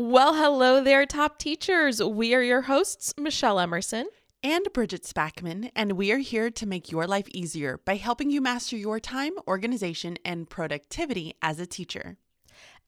Well, hello there, top teachers. We are your hosts, Michelle Emerson. And Bridget Spackman, and we are here to make your life easier by helping you master your time, organization, and productivity as a teacher.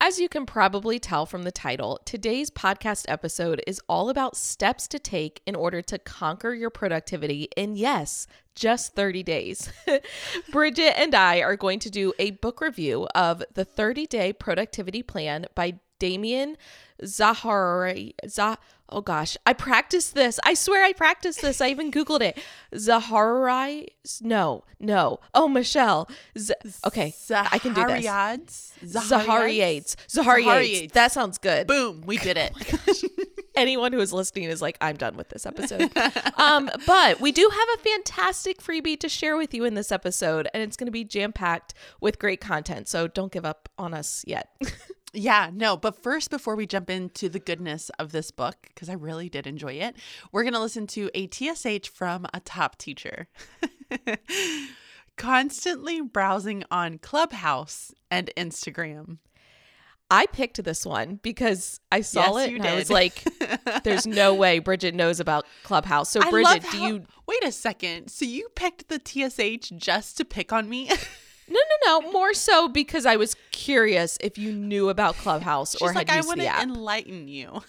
As you can probably tell from the title, today's podcast episode is all about steps to take in order to conquer your productivity in, yes, just 30 days. Bridget and I are going to do a book review of The 30 Day Productivity Plan by Damien Zahari. Zah- oh gosh, I practiced this. I swear I practiced this. I even Googled it. Zahari? No, no. Oh, Michelle. Z- okay, I can do this. Zahariades? Zahariades. Zahariades. That sounds good. Boom, we did it. Anyone who is listening is like, I'm done with this episode. um, but we do have a fantastic freebie to share with you in this episode, and it's going to be jam packed with great content. So don't give up on us yet. Yeah, no, but first, before we jump into the goodness of this book, because I really did enjoy it, we're going to listen to a TSH from a top teacher. Constantly browsing on Clubhouse and Instagram. I picked this one because I saw Yes, it and I was like, there's no way Bridget knows about Clubhouse. So, Bridget, love do you. Wait a second. So you picked the TSH just to pick on me? No, no, no. More so because I was curious if you knew about Clubhouse She's or had like, I used want the to enlighten you.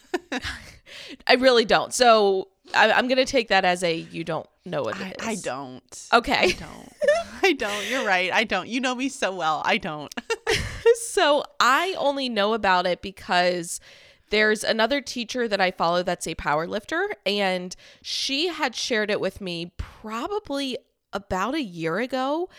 I really don't. So, I, I'm going to take that as a you don't know what I, it is. I don't. Okay. I don't. I don't. You're right. I don't. You know me so well. I don't. so I only know about it because there's another teacher that I follow that's a power lifter, and she had shared it with me probably about a year ago.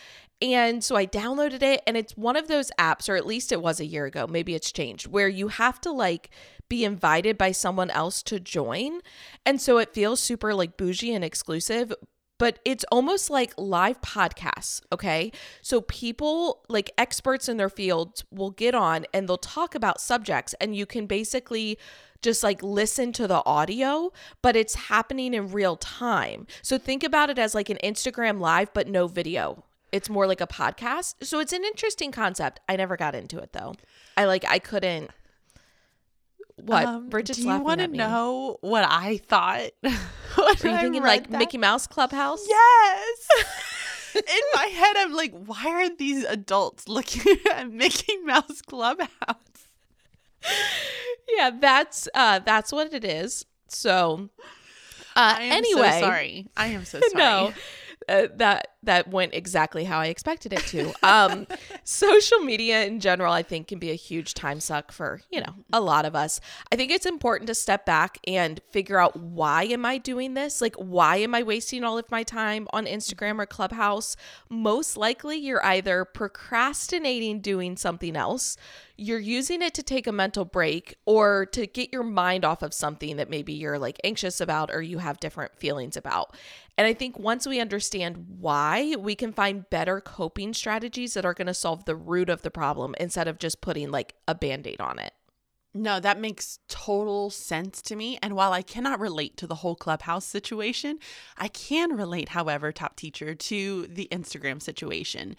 And so I downloaded it, and it's one of those apps, or at least it was a year ago. Maybe it's changed, where you have to like be invited by someone else to join. And so it feels super like bougie and exclusive, but it's almost like live podcasts, okay? So people like experts in their fields will get on and they'll talk about subjects and you can basically just like listen to the audio, but it's happening in real time. So think about it as like an Instagram live but no video. It's more like a podcast. So it's an interesting concept. I never got into it though. I like I couldn't what? Um, Bridget's do you want to know what I thought? when Are you I thinking like that? Mickey Mouse Clubhouse? Yes. In my head, I'm like, why are these adults looking at Mickey Mouse Clubhouse? yeah, that's uh that's what it is. So uh I am anyway, so sorry. I am so sorry. no. Uh, that that went exactly how I expected it to. Um, social media in general, I think, can be a huge time suck for you know a lot of us. I think it's important to step back and figure out why am I doing this? Like, why am I wasting all of my time on Instagram or Clubhouse? Most likely, you're either procrastinating doing something else, you're using it to take a mental break, or to get your mind off of something that maybe you're like anxious about or you have different feelings about. And I think once we understand why, we can find better coping strategies that are going to solve the root of the problem instead of just putting like a band aid on it. No, that makes total sense to me. And while I cannot relate to the whole clubhouse situation, I can relate, however, top teacher, to the Instagram situation.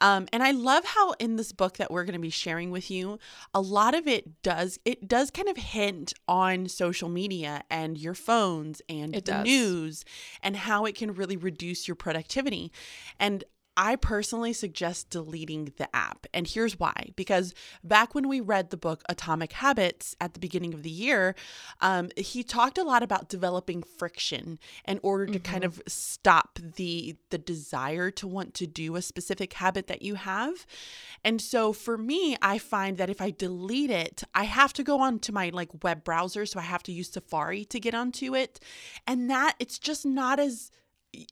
Um, and I love how in this book that we're going to be sharing with you, a lot of it does it does kind of hint on social media and your phones and It the does. news and how it can really reduce your productivity. And I personally suggest deleting the app. And here's why. Because back when we read the book Atomic Habits at the beginning of the year, um, he talked a lot about developing friction in order to kind of stop the the desire to want to do a specific habit that you have. And so for me, I find that if I delete it, I have to go onto my like web browser. So I have to use Safari to get onto it. And that it's just not as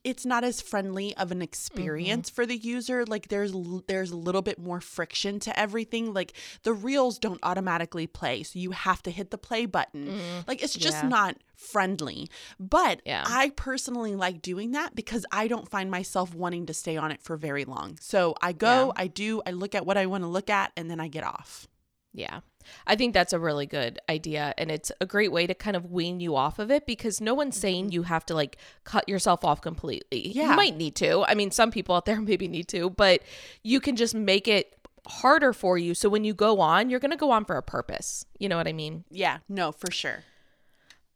it's not as friendly of an mm-hmm. experience for the user like there's there's a little bit more friction to everything like the reels don't automatically play so you have to hit the play button mm, like it's just Yeah. not friendly but Yeah. i personally like doing that because i don't find myself wanting to stay on it for very long so i go Yeah. i do i look at what i want to look at and then i get off Yeah. I think that's a really good idea. And it's a great way to kind of wean you off of it because no one's saying mm-hmm. you have to like cut yourself off completely. Yeah. You might need to. I mean, some people out there maybe need to, but you can just make it harder for you. So when you go on, you're going to go on for a purpose. You know what I mean? Yeah, no, for sure.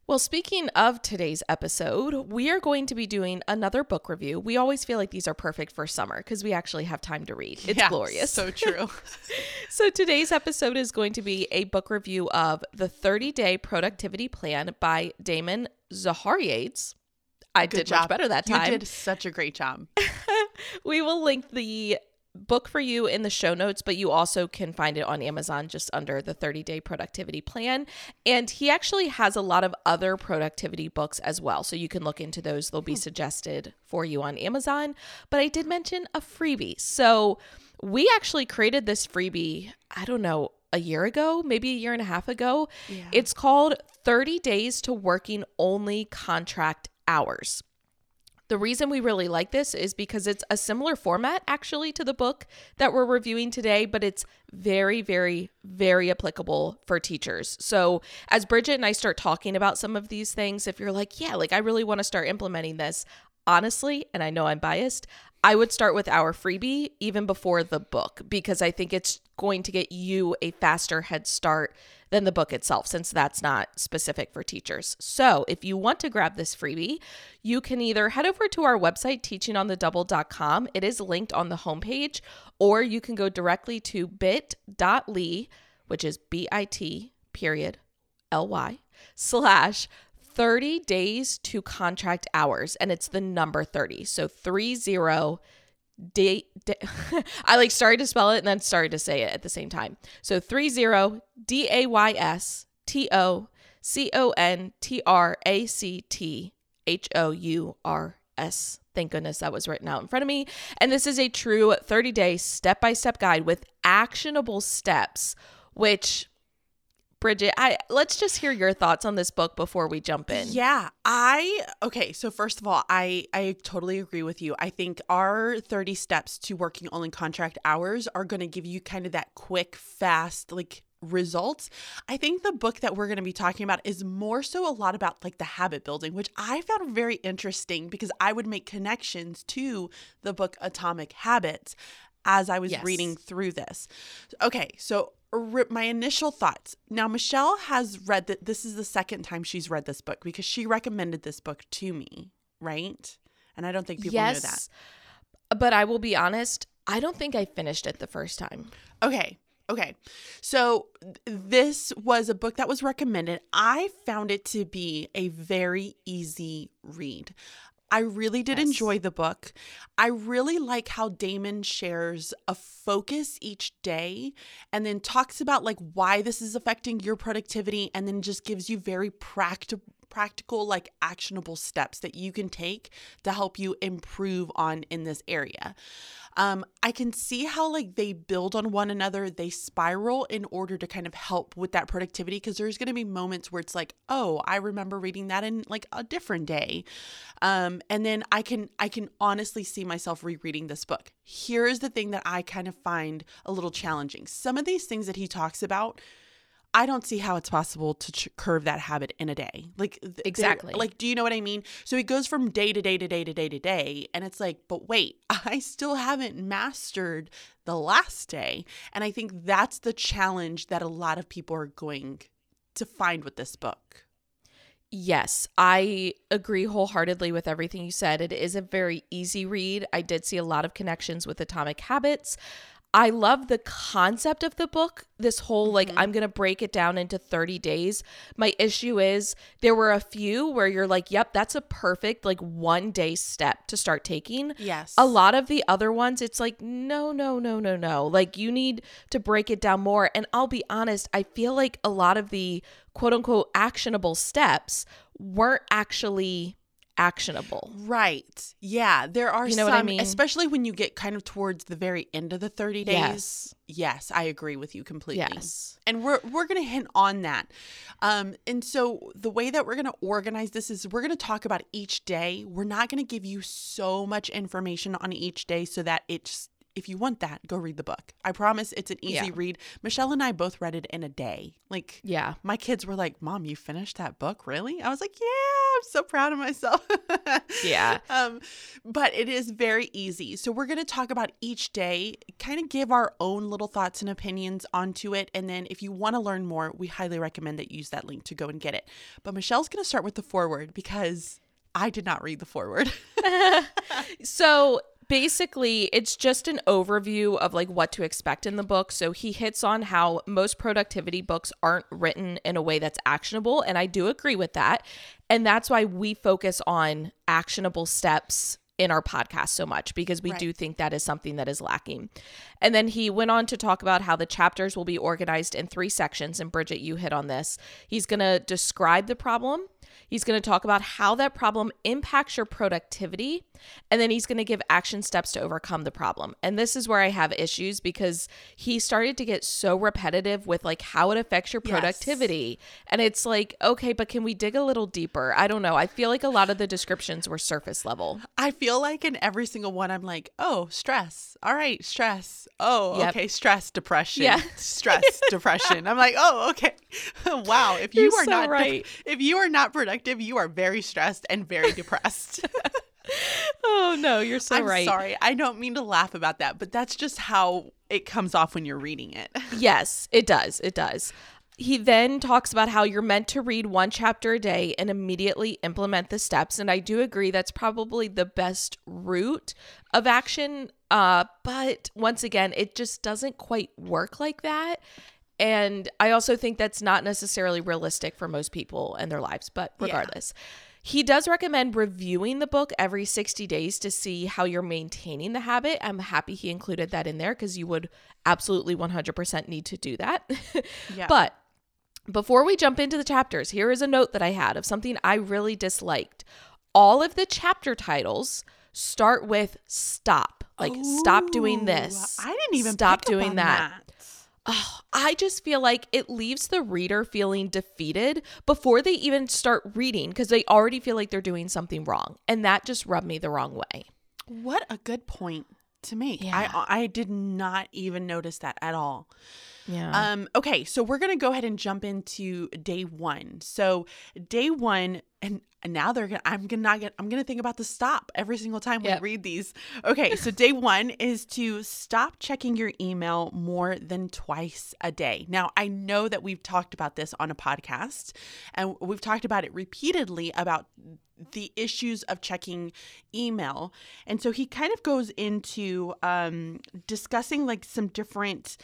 Well, speaking of today's episode, we are going to be doing another book review. We always feel like these are perfect for summer because we actually have time to read. It's Yeah, glorious. So true. So today's episode is going to be a book review of The 30 Day Productivity Plan by Damon Zahariades. I Good did job. much better that time. You did such a great job. We will link the book for you in the show notes, but you also can find it on Amazon just under the 30 day productivity plan. And he actually has a lot of other productivity books as well. So you can look into those. They'll be hmm. suggested for you on Amazon. But I did mention a freebie. So we actually created this freebie, I don't know, a year ago, maybe a year and a half ago. Yeah. It's called 30 Days to Working Only Contract Hours. The reason we really like this is because it's a similar format actually to the book that we're reviewing today, but it's very, very, very applicable for teachers. So, as Bridget and I start talking about some of these things, if you're like, yeah, like I really want to start implementing this, honestly, and I know I'm biased, I would start with our freebie even before the book because I think it's going to get you a faster head start than the book itself, since that's not specific for teachers. So, if you want to grab this freebie, you can either head over to our website, teachingonthedouble.com. It is linked on the homepage, or you can go directly to bit.ly, which is bit period ly slash 30 days to contract hours and it's the number 30 so 30 day, day i like started to spell it and then started to say it at the same time. So 30 d a y s t o c o n t r a c t h o u r s. Thank goodness that was written out in front of me. And this is a true 30 day step by step guide with actionable steps which Bridget, I let's just hear your thoughts on this book before we jump in. Yeah, I okay, so first of all, I I totally agree with you. I think our 30 steps to working only contract hours are going to give you kind of that quick fast like results. I think the book that we're going to be talking about is more so a lot about like the habit building, which I found very interesting because I would make connections to the book Atomic Habits as I was Yes. reading through this. Okay, so my initial thoughts. Now, Michelle has read that. This is the second time she's read this book because she recommended this book to me, right? And I don't think people know that. yes. But I will be honest, I don't think I finished it the first time. Okay. Okay. So th- this was a book that was recommended. I found it to be a very easy read. I really did Yes. enjoy the book. I really like how Damon shares a focus each day and then talks about like why this is affecting your productivity and then just gives you very practical practical like actionable steps that you can take to help you improve on in this area. Um, I can see how like they build on one another, they spiral in order to kind of help with that productivity because there's going to be moments where it's like, oh, I remember reading that in like a different day, um, and then I can I can honestly see myself rereading this book. Here's the thing that I kind of find a little challenging. Some of these things that he talks about. I don't see how it's possible to ch- curve that habit in a day. Like Exactly. Like, do you know what I mean? So it goes from day to day to day to day to day, and it's like, but wait, I still haven't mastered the last day, and I think that's the challenge that a lot of people are going to find with this book. Yes, I agree wholeheartedly with everything you said. It is a very easy read. I did see a lot of connections with Atomic Habits. I love the concept of the book. This whole like mm-hmm. I'm going to break it down into 30 days. My issue is there were a few where you're like, "Yep, that's a perfect like one day step to start taking." Yes. A lot of the other ones, it's like, no, no, no, no, no. Like, you need to break it down more. And I'll be honest, I feel like a lot of the quote unquote actionable steps weren't actually actionable. Right. Yeah. There are You know some, what I mean? especially when you get kind of towards the very end of the 30 days. Yes. Yes, I agree with you completely. Yes. And we're we're going to hint on that. Um and so the way that we're going to organize this is we're going to talk about each day. We're not going to give you so much information on each day so that it's if you want that, go read the book. I promise it's an easy Yeah. read. Michelle and I both read it in a day. Like, Yeah. my kids were like, Mom, you finished that book? Really? I was like, Yeah, I'm so proud of myself. Yeah. Um, but it is very easy. So we're going to talk about each day, kind of give our own little thoughts and opinions onto it. And then if you want to learn more, we highly recommend that you use that link to go and get it. But Michelle's going to start with the forward because I did not read the forward. So basically, it's just an overview of like what to expect in the book. So he hits on how most productivity books aren't written in a way that's actionable. And I do agree with that. And that's why we focus on actionable steps in our podcast so much because we Right. do think that is something that is lacking. And then he went on to talk about how the chapters will be organized in three sections. And Bridget, you hit on this. He's going to describe the problem. He's going to talk about how that problem impacts your productivity. And then he's going to give action steps to overcome the problem. And this is where I have issues because he started to get so repetitive with like how it affects your Yes. productivity. And it's like, okay, but can we dig a little deeper? I don't know. I feel like a lot of the descriptions were surface level. I feel like in every single one, I'm like, oh, stress. All right, stress. Oh, Yep. okay, stress, depression. Yeah. stress, depression. I'm like, oh, okay. wow. If you You're are so not right. if you are not productive, you are very stressed and very depressed. Oh, no, you're so I'm right. sorry. I don't mean to laugh about that, but that's just how it comes off when you're reading it. Yes, it does. It does. He then talks about how you're meant to read one chapter a day and immediately implement the steps. And I do agree that's probably the best route of action. Uh, but once again, it just doesn't quite work like that. And I also think that's not necessarily realistic for most people in their lives. But Yeah. regardless, he does recommend reviewing the book every 60 days to see how you're maintaining the habit. I'm happy he included that in there because you would absolutely 100% need to do that. Yeah. But before we jump into the chapters, here is a note that I had of something I really disliked. All of the chapter titles start with stop. Like stop doing this. I didn't even stop doing on that. Oh, I just feel like it leaves the reader feeling defeated before they even start reading because they already feel like they're doing something wrong. And that just rubbed me the wrong way. What a good point to make. Yeah. I I did not even notice that at all. Yeah. Um, okay, so we're gonna go ahead and jump into day one. So day one, and now they're gonna I'm gonna not get I'm gonna think about the stop every single time Yep. we read these. Okay, so day one is to stop checking your email more than twice a day. Now I know that we've talked about this on a podcast, and we've talked about it repeatedly about the issues of checking email. And so he kind of goes into um, discussing like some different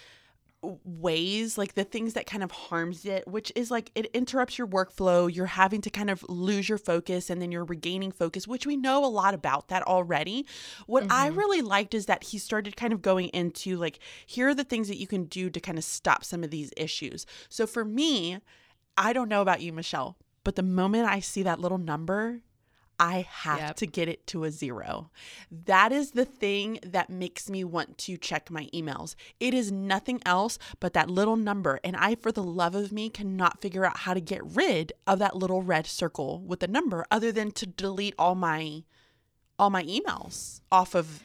ways like the things that kind of harms it which is like it interrupts your workflow. You're having to kind of lose your focus and then you're regaining focus which we know a lot about that already. What i mm-hmm. really liked is that he started kind of going into like here are the things that you can do to kind of stop some of these issues. So for me i don't know about you michelle but the moment i see that little number I have Yep. to get it to a zero. That is the thing that makes me want to check my emails. It is nothing else but that little number. And I, for the love of me, cannot figure out how to get rid of that little red circle with the number other than to delete all my all my emails off of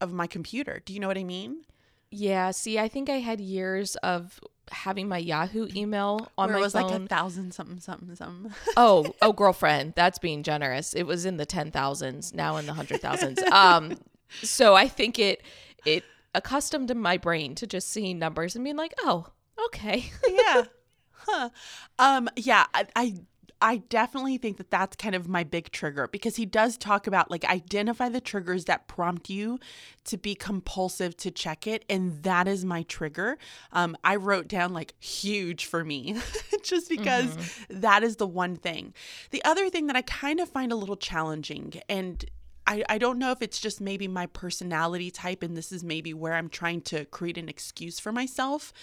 of my computer. Do you know what I mean? Yeah. See, I think I had years of having my Yahoo email on Where my it was phone. like a thousand something something something. oh, oh, girlfriend, that's being generous. It was in the ten thousands, now in the hundred thousands. Um, so I think it it accustomed my brain to just seeing numbers and being like, oh, okay, yeah. Huh. Um yeah, I, I I definitely think that that's kind of my big trigger because he does talk about like identify the triggers that prompt you to be compulsive to check it and that is my trigger. Um I wrote down like huge for me just because that is the one thing. The other thing that I kind of find a little challenging and I, I don't know if it's just maybe my personality type and this is maybe where I'm trying to create an excuse for myself.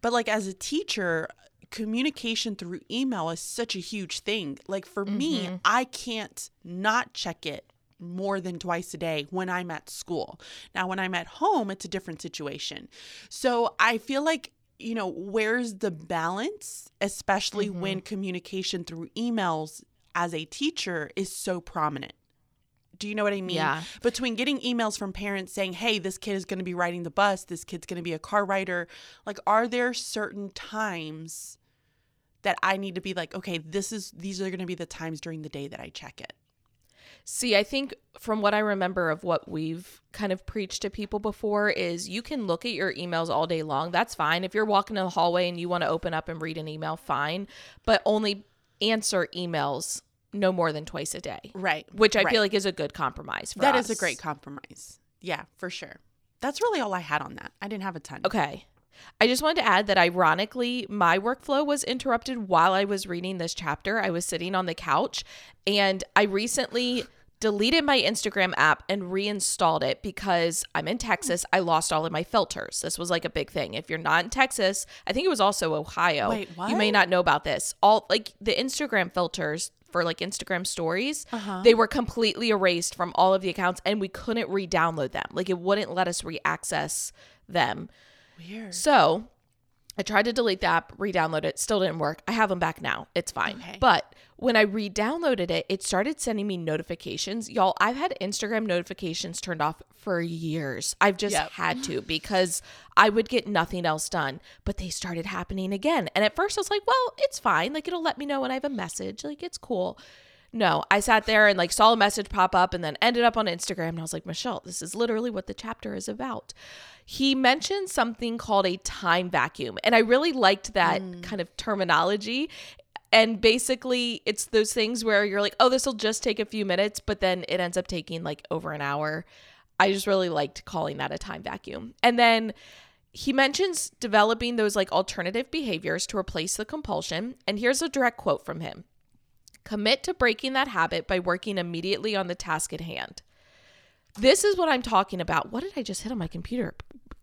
But like as a teacher, communication through email is such a huge thing. Like for me, mm-hmm. I can't not check it more than twice a day when I'm at school. Now, when I'm at home, it's a different situation. So I feel like, you know, where's the balance, especially mm-hmm. when communication through emails as a teacher is so prominent? Do you know what I mean? Yeah. Between getting emails from parents saying, hey, this kid is going to be riding the bus, this kid's going to be a car rider, like, are there certain times that I need to be like, okay, this is, these are going to be the times during the day that I check it? See, I think from what I remember of what we've kind of preached to people before is you can look at your emails all day long. That's fine. If you're walking in the hallway and you want to open up and read an email, fine, but only answer emails no more than twice a day. Right. Which I right. feel like is a good compromise for That us. is a great compromise. Yeah, for sure. That's really all I had on that. I didn't have a ton. Okay. I just wanted to add that ironically, my workflow was interrupted while I was reading this chapter. I was sitting on the couch and I recently deleted my Instagram app and reinstalled it because I'm in Texas. I lost all of my filters. This was like a big thing. If you're not in Texas, I think it was also Ohio. Wait, You may not know about this. All like the Instagram filters for like Instagram stories, Uh-huh. they were completely erased from all of the accounts and we couldn't re-download them. Like it wouldn't let us re-access them. Weird. So I tried to delete the app, re download it, still didn't work. I have them back now. It's fine. Okay. But when I re downloaded it, it started sending me notifications. Y'all, I've had Instagram notifications turned off for years. I've just Yep. had to because I would get nothing else done. But they started happening again. And at first I was like, well, it's fine. Like it'll let me know when I have a message. Like it's cool. No, I sat there and like saw a message pop up and then ended up on Instagram and I was like, Michelle, this is literally what the chapter is about. He mentioned something called a time vacuum. And I really liked that hmm. kind of terminology. And basically, it's those things where you're like, oh, this will just take a few minutes, but then it ends up taking like over an hour. I just really liked calling that a time vacuum. And then he mentions developing those like alternative behaviors to replace the compulsion. And here's a direct quote from him Commit to breaking that habit by working immediately on the task at hand. This is what I'm talking about. What did I just hit on my computer?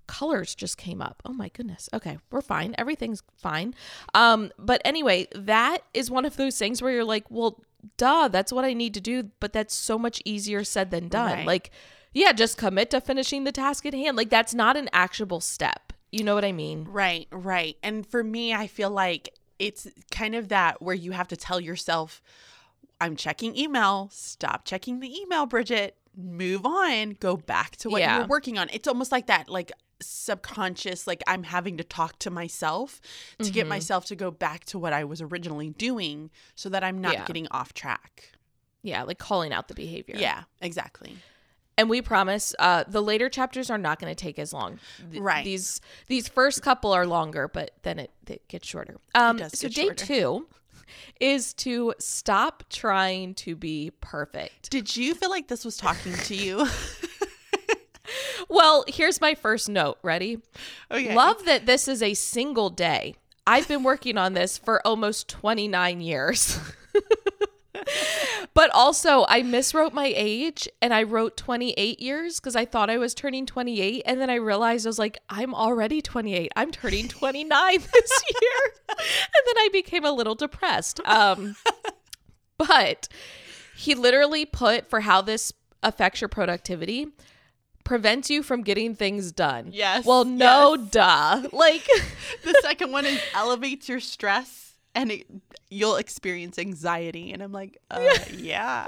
Colors just came up. Oh my goodness. Okay, we're fine. Everything's fine. Um, but anyway, that is one of those things where you're like, well, duh, that's what I need to do, but that's so much easier said than done. Right. Like, yeah, just commit to finishing the task at hand. Like that's not an actionable step. You know what I mean? Right, right. And for me, I feel like it's kind of that where you have to tell yourself, I'm checking email. Stop checking the email, Bridget. Move on. Go back to what Yeah. you were working on. It's almost like that, like subconscious, like I'm having to talk to myself to get Mhm. myself to go back to what I was originally doing so that I'm not Yeah. getting off track. Yeah, like calling out the behavior. Yeah, exactly. And we promise uh the later chapters are not going to take as long Th- Right. these these first couple are longer but then it, it gets shorter um does so get day shorter. two is to stop trying to be perfect Did you feel like this was talking to you? well here's my first note ready okay. love that this is a single day i've been working on this for almost 29 years But also, I miswrote my age and I wrote 28 years because I thought I was turning 28. And then I realized I was like, I'm already 28. I'm turning 29 this year. and then I became a little depressed. Um, but he literally put for how this affects your productivity prevents you from getting things done. Yes, Well, no, yes. duh. Like, the second one is elevates your stress and it, you'll experience anxiety and i'm like uh, yeah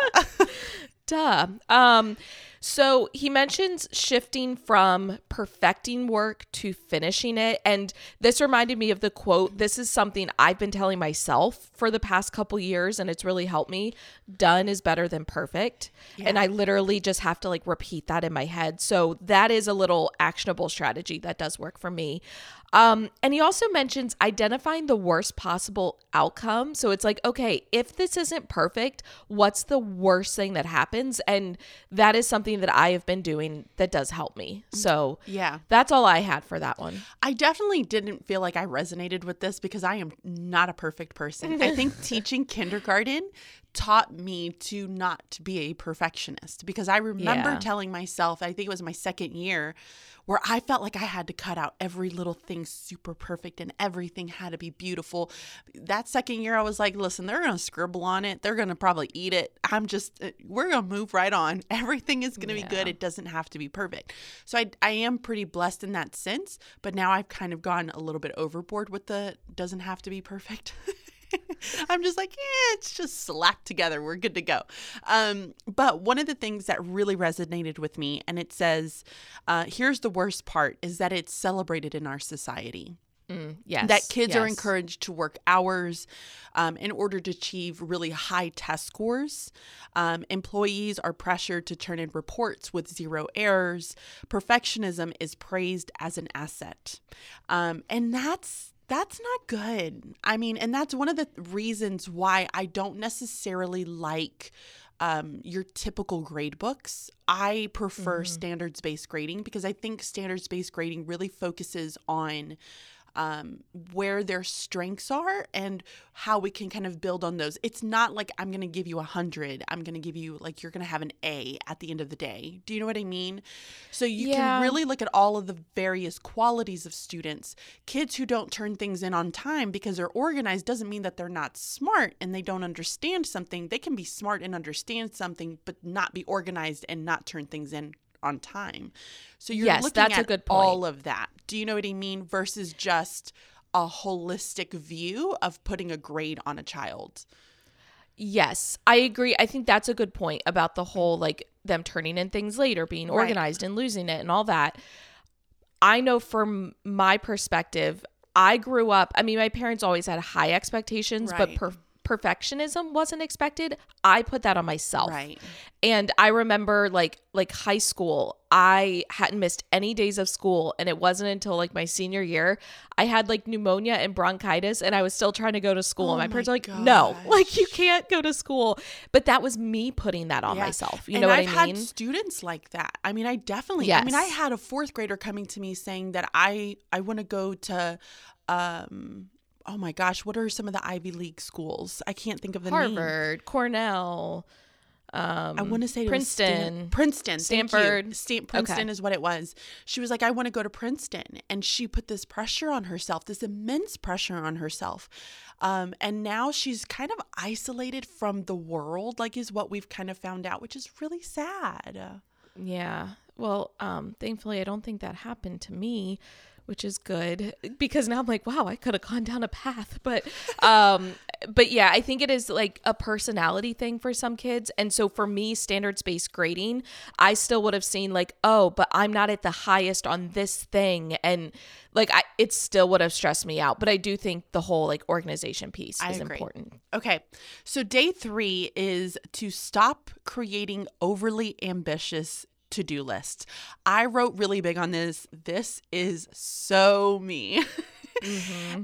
Duh. Um, so he mentions shifting from perfecting work to finishing it. And this reminded me of the quote. This is something I've been telling myself for the past couple years, and it's really helped me. Done is better than perfect. And I literally just have to like repeat that in my head. So that is a little actionable strategy that does work for me. Um, and he also mentions identifying the worst possible outcome. So it's like, okay, if this isn't perfect, what's the worst thing that happens? And that is something that I have been doing that does help me. So yeah that's all I had for that one. i definitely didn't feel like i resonated with this because i am not a perfect person i think teaching kindergarten taught me to not be a perfectionist because i remember Yeah. telling myself i think it was my second year where I felt like I had to cut out every little thing super perfect and everything had to be beautiful. That second year, I was like, listen, they're going to scribble on it. They're going to probably eat it. I'm just, uh, we're going to move right on. Everything is going to be good. It doesn't have to be perfect. So I, I am pretty blessed in that sense. But now I've kind of gone a little bit overboard with the doesn't have to be perfect. I'm just like, eh, it's just slapped together. We're good to go. Um, but one of the things that really resonated with me, and it says, uh, here's the worst part, is that it's celebrated in our society. Mm, yes. That kids are encouraged to work hours um, in order to achieve really high test scores. Um, employees are pressured to turn in reports with zero errors. Perfectionism is praised as an asset. Um, and that's that's not good. I mean, and that's one of the reasons why I don't necessarily like um, your typical grade books. I prefer standards based grading because I think standards based grading really focuses on um, where their strengths are and how we can kind of build on those. It's not like I'm going to give you a hundred. I'm going to give you like you're going to have an A at the end of the day. Do you know what I mean? So you Yeah. can really look at all of the various qualities of students. Kids who don't turn things in on time because they're organized doesn't mean that they're not smart and they don't understand something. They can be smart and understand something, but not be organized and not turn things in on time. So you're Yes, looking that's a at good point. all of that. Do you know what I mean? Versus just a holistic view of putting a grade on a child. Yes, I agree. I think that's a good point about the whole like them turning in things later, being Right. organized and losing it and all that. I know from my perspective, I grew up, I mean, my parents always had high expectations, but per- perfectionism wasn't expected. I put that on myself. Right. And I remember like like high school, I hadn't missed any days of school and it wasn't until like my senior year I had like pneumonia and bronchitis and I was still trying to go to school Oh and my my parents are like, "No, like you can't go to school." But that was me putting that on Yeah. myself. You and know what I've I mean? had students like that. I mean, I definitely. I mean, I had a fourth grader coming to me saying that I I want to go to, um, oh my gosh, what are some of the Ivy League schools? I can't think of the name. Harvard, Cornell, um I want to say was Stan- Princeton. Princeton. Stanford. Stan- Princeton Okay. is what it was. She was like, I want to go to Princeton, and she put this pressure on herself, this immense pressure on herself, um, and now she's kind of isolated from the world, like is what we've kind of found out, which is really sad. Yeah. Well, um, thankfully, I don't think that happened to me, which is good because now I'm like, wow, I could have gone down a path. But, um, but yeah, I think it is like a personality thing for some kids. And so for me, standards based grading, I still would have seen like, oh, but I'm not at the highest on this thing, and like, I it still would have stressed me out. But I do think the whole like organization piece I is agree. important. Okay, so day three is to stop creating overly ambitious to do lists. I wrote really big on this. This is so me.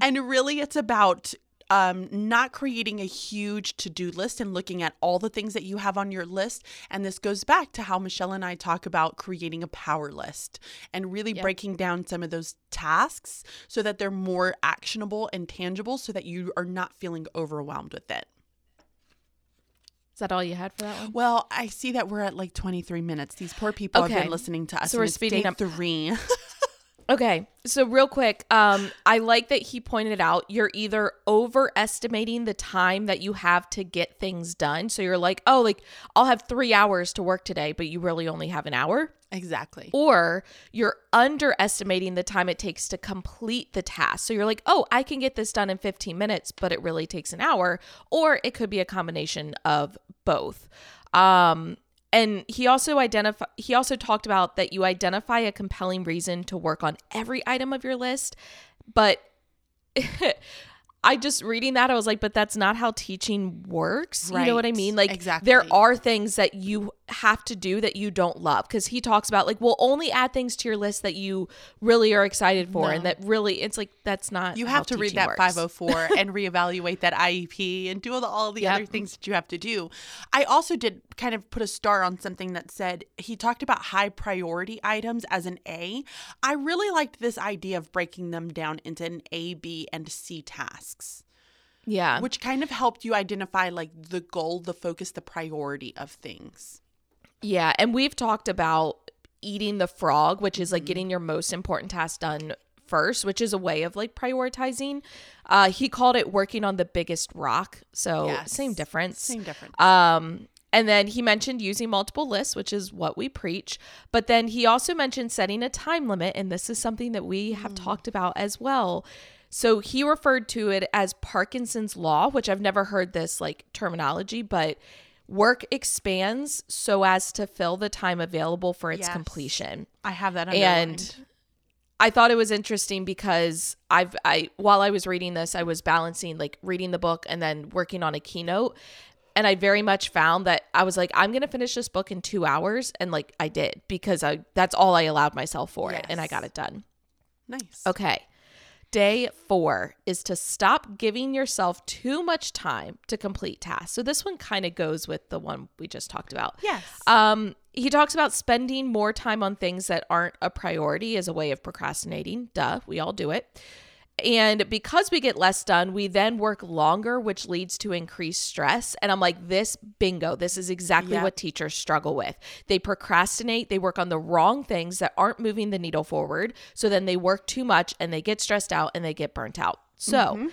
And really, it's about um, not creating a huge to do list and looking at all the things that you have on your list. And this goes back to how Michelle and I talk about creating a power list and really Yep. breaking down some of those tasks so that they're more actionable and tangible so that you are not feeling overwhelmed with it. Is that all you had for that one? Well, I see that we're at like 23 minutes. These poor people have been listening to us. So we're speeding up. Three. Okay, so real quick, um, I like that he pointed out you're either overestimating the time that you have to get things done. So you're like, oh, like I'll have three hours to work today, but you really only have an hour. exactly. Or you're underestimating the time it takes to complete the task. So you're like, oh, I can get this done in 15 minutes, but it really takes an hour. Or it could be a combination of both. Um, and he also identify he also talked about that you identify a compelling reason to work on every item of your list, but I just reading that I was like, but that's not how teaching works. You know what I mean? Like Exactly. there are things that you have to do that you don't love because he talks about like, we'll only add things to your list that you really are excited for, and that really it's like that's not. You have to read that works. 504 and reevaluate that IEP and do all the, all the Yep. other things that you have to do. I also did kind of put a star on something that said he talked about high priority items as an A. I really liked this idea of breaking them down into an A, B, and C tasks, Yeah, which kind of helped you identify like the goal, the focus, the priority of things. Yeah, and we've talked about eating the frog, which is like getting your most important task done first, which is a way of like prioritizing. Uh, he called it working on the biggest rock, so Yes. same difference. Same difference. Um, and then he mentioned using multiple lists, which is what we preach. But then he also mentioned setting a time limit, and this is something that we have talked about as well. So he referred to it as Parkinson's law, which I've never heard this like terminology, but work expands so as to fill the time available for its Yes. completion. I have that And. I thought it was interesting because I've I while I was reading this, I was balancing like reading the book and then working on a keynote. And I very much found that I was like, I'm gonna finish this book in two hours, and like I did because I that's all I allowed myself for it, and I got it done. nice. Okay. Day four is to stop giving yourself too much time to complete tasks. So this one kind of goes with the one we just talked about. Yes. Um, he talks about spending more time on things that aren't a priority as a way of procrastinating. Duh, we all do it. And because we get less done, we then work longer, which leads to increased stress. And I'm like, this bingo, this is exactly Yep. what teachers struggle with. They procrastinate, they work on the wrong things that aren't moving the needle forward. So then they work too much and they get stressed out and they get burnt out. So, mm-hmm.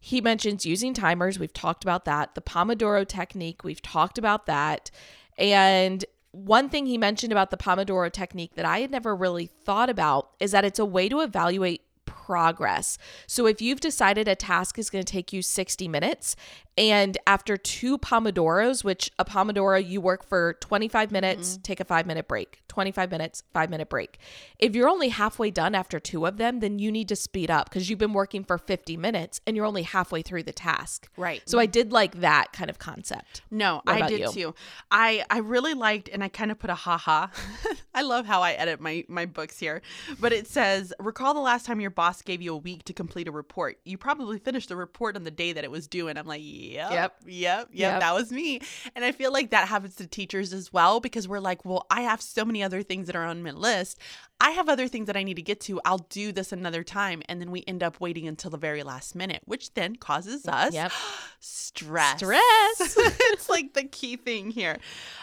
he mentions using timers. We've talked about that. The Pomodoro technique. We've talked about that. And one thing he mentioned about the Pomodoro technique that I had never really thought about is that it's a way to evaluate progress. So if you've decided a task is going to take you 60 minutes and after two pomodoros, which a pomodoro you work for 25 minutes, mm-hmm. take a 5 minute break. 25 minutes, 5 minute break. If you're only halfway done after two of them, then you need to speed up because you've been working for 50 minutes and you're only halfway through the task. Right. So I did like that kind of concept. No, I did you? too. I I really liked, and I kind of put a haha. I love how I edit my my books here, but it says, "Recall the last time your boss gave you a week to complete a report. You probably finished the report on the day that it was due." And I'm like, "Yep, Yep. yep, yep, Yep. that was me." And I feel like that happens to teachers as well because we're like, "Well, I have so many other things that are on my list. I have other things that I need to get to. I'll do this another time." And then we end up waiting until the very last minute, which then causes us Yep. stress. Stress. it's like the key thing here.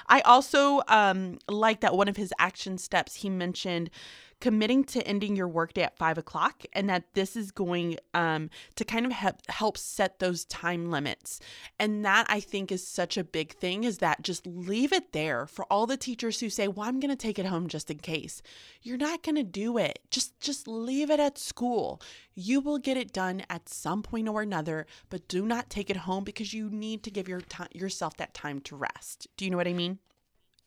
I also um, like that one of his action steps he mentioned committing to ending your workday at five o'clock and that this is going um, to kind of help, help set those time limits. And that i think is such a big thing is that just leave it there for all the teachers who say well i'm going to take it home just in case. You're not going to do it. Just just leave it at school. You will get it done at some point or another but do not take it home because you need to give your time yourself that time to rest. Do you know what i mean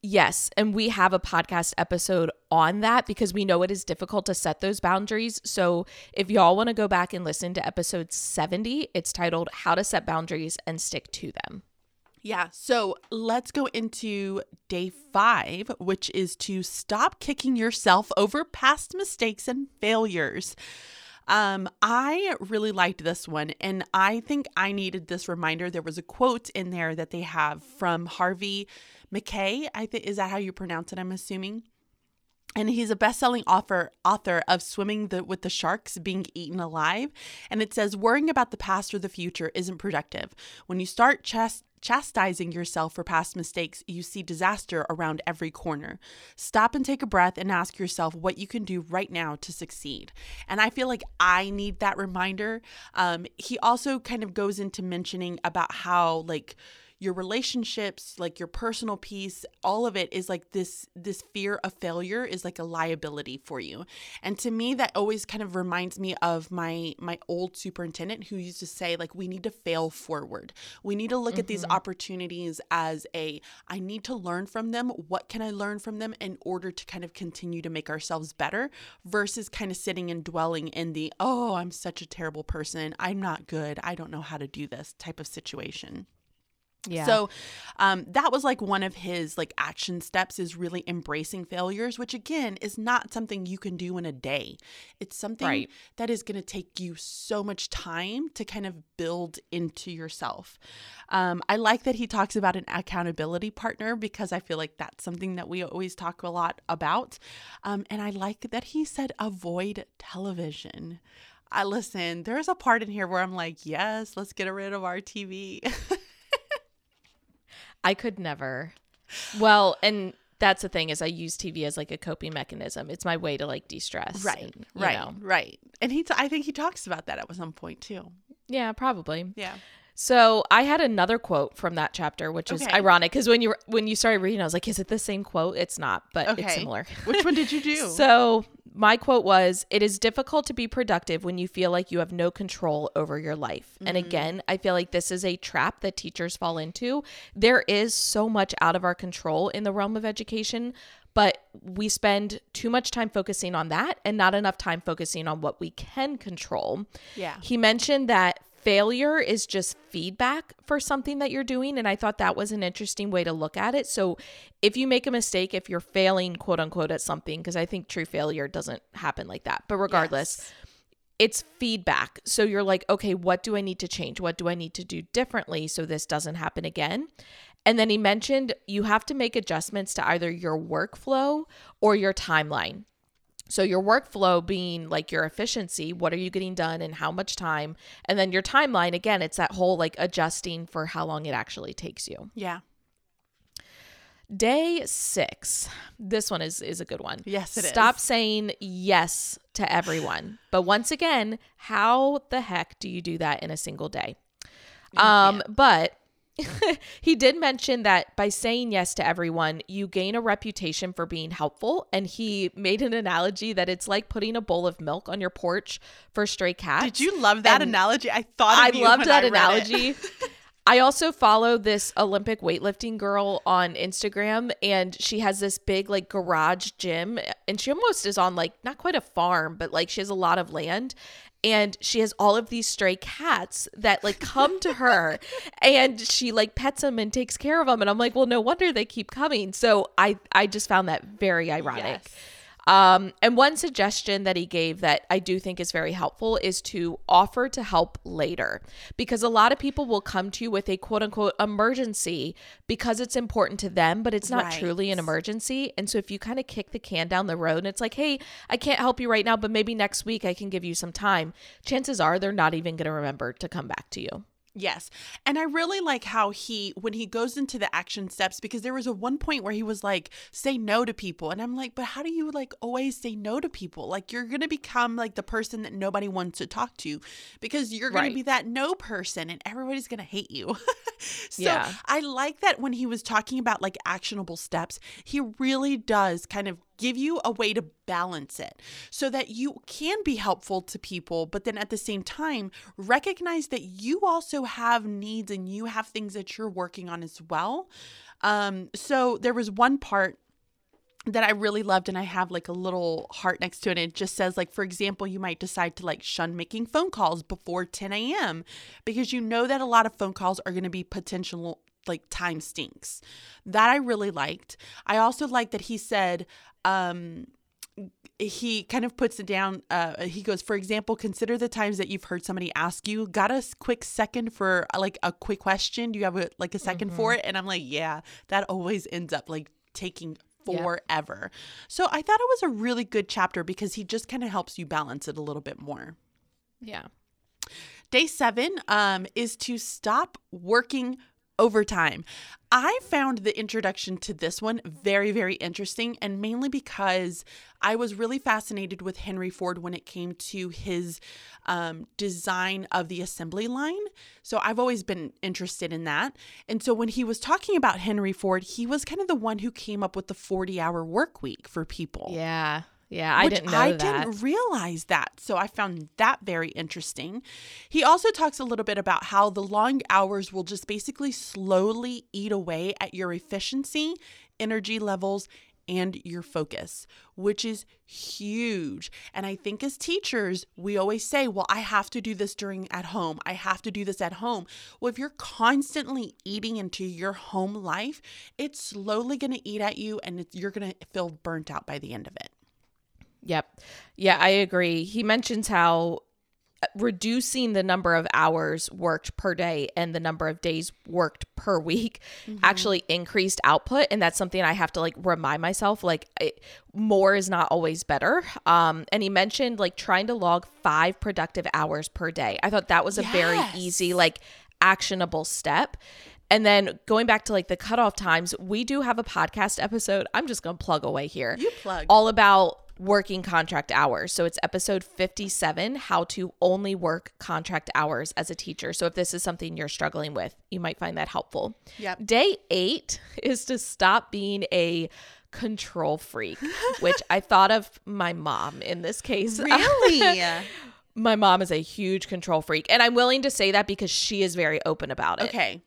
Yes. And we have a podcast episode on that because we know it is difficult to set those boundaries. So if y'all want to go back and listen to episode 70, it's titled How to Set Boundaries and Stick to Them. Yeah, so let's go into day five, which is to stop kicking yourself over past mistakes and failures. Um, I really liked this one, and I think I needed this reminder. There was a quote in there that they have from Harvey Mackay. I think is that how you pronounce it? I'm assuming and he's a best-selling author author of swimming the, with the sharks being eaten alive and it says worrying about the past or the future isn't productive when you start chast- chastising yourself for past mistakes you see disaster around every corner stop and take a breath and ask yourself what you can do right now to succeed and i feel like i need that reminder um, he also kind of goes into mentioning about how like your relationships like your personal peace all of it is like this this fear of failure is like a liability for you. And to me that always kind of reminds me of my my old superintendent who used to say like we need to fail forward. We need to look at these mm-hmm. opportunities as a i need to learn from them. What can i learn from them in order to kind of continue to make ourselves better? Versus kind of sitting and dwelling in the oh i'm such a terrible person. I'm not good. I don't know how to do this type of situation Yeah. so um, that was like one of his like action steps is really embracing failures, which again is not something you can do in a day. It's something Right. that is going to take you so much time to kind of build into yourself. Um, I like that he talks about an accountability partner because I feel like that's something that we always talk a lot about. Um, and I like that he said avoid television. I listen, there's a part in here where I'm like, yes, let's get rid of our TV. I could never. Well, and that's the thing is I use TV as like a coping mechanism. It's my way to like de-stress. Right, and, right, know. right. And he, t- I think he talks about that at some point too. Yeah, probably. Yeah. So I had another quote from that chapter, which is Okay. ironic because when you were, when you started reading, I was like, "Is it the same quote?" It's not, but it's similar. Which one did you do? So my quote was It is difficult to be productive when you feel like you have no control over your life. And mm-hmm. again, I feel like this is a trap that teachers fall into. There is so much out of our control in the realm of education, but we spend too much time focusing on that and not enough time focusing on what we can control. Yeah. He mentioned that failure is just feedback for something that you're doing. And I thought that was an interesting way to look at it. So if you make a mistake, if you're failing, quote unquote, at something, because I think true failure doesn't happen like that. But regardless, Yes. it's feedback. So you're like, okay, what do I need to change? What do I need to do differently so this doesn't happen again? And then he mentioned you have to make adjustments to either your workflow or your timeline. So your workflow being like your efficiency, what are you getting done and how much time? And then your timeline, again, it's that whole like adjusting for how long it actually takes you. Yeah. Day six. This one is is a good one. Yes, it is. Stop saying yes to everyone. But once again, how the heck do you do that in a single day? Um, but he did mention that by saying yes to everyone, you gain a reputation for being helpful. And he made an analogy that it's like putting a bowl of milk on your porch for stray cats. Did you love that And analogy? I thought I loved that I analogy. I also follow this Olympic weightlifting girl on Instagram and she has this big like garage gym and she almost is on like not quite a farm but like she has a lot of land and she has all of these stray cats that like come to her and she like pets them and takes care of them and I'm like well no wonder they keep coming so I I just found that very ironic. Yes. Um, and one suggestion that he gave that I do think is very helpful is to offer to help later because a lot of people will come to you with a quote unquote emergency because it's important to them, but it's not Right. truly an emergency. And so if you kind of kick the can down the road and it's like, hey, I can't help you right now, but maybe next week I can give you some time, chances are they're not even going to remember to come back to you. Yes. And I really like how he, when he goes into the action steps, because there was a one point where he was like, say no to people. And I'm like, but how do you like always say no to people? Like, you're going to become like the person that nobody wants to talk to because you're going Right. to be that no person and everybody's going to hate you. so Yeah. I like that when he was talking about like actionable steps, he really does kind of give you a way to balance it so that you can be helpful to people, but then at the same time, recognize that you also have needs and you have things that you're working on as well. Um, so there was one part that I really loved, and I have like a little heart next to it. It just says, like, for example, you might decide to like shun making phone calls before 10 a.m. because you know that a lot of phone calls are going to be potential like time stinks. That I really liked. I also like that he said, um, he kind of puts it down. Uh, he goes, for example, consider the times that you've heard somebody ask you, got a quick second for uh, like a quick question? Do you have a, like a 2nd for it? And I'm like, yeah, that always ends up like taking Yeah. forever. So I thought it was a really good chapter because he just kind of helps you balance it a little bit more. Yeah. Day seven um, is to stop working overtime. I found the introduction to this one very, very interesting, and mainly because I was really fascinated with Henry Ford when it came to his um, design of the assembly line. So I've always been interested in that. And so when he was talking about Henry Ford, he was kind of the one who came up with the 40 hour work week for people. Yeah. Yeah. I didn't know I that. didn't realize that. So I found that very interesting. He also talks a little bit about how the long hours will just basically slowly eat away at your efficiency, energy levels, and your focus, which is huge. And I think as teachers, we always say, well, I have to do this during at home. I have to do this at home. Well, if you're constantly eating into your home life, it's slowly going to eat at you and it's, you're going to feel burnt out by the end of it. Yep. Yeah, I agree. He mentions how uh, reducing the number of hours worked per day and the number of days worked per week actually increased output and that's something I have to like remind myself like I, more is not always better. Um and he mentioned like trying to log 5 productive hours per day. I thought that was a very easy like actionable step. And then going back to like the cutoff times, we do have a podcast episode. I'm just going to plug away here You plug. all about working contract hours. So it's episode 57 how to only work contract hours as a teacher. So if this is something you're struggling with, you might find that helpful. Yep. Day 8 is to stop being a control freak, which I thought of my mom in this case. Really? my mom is a huge control freak, and I'm willing to say that because she is very open about it. okay.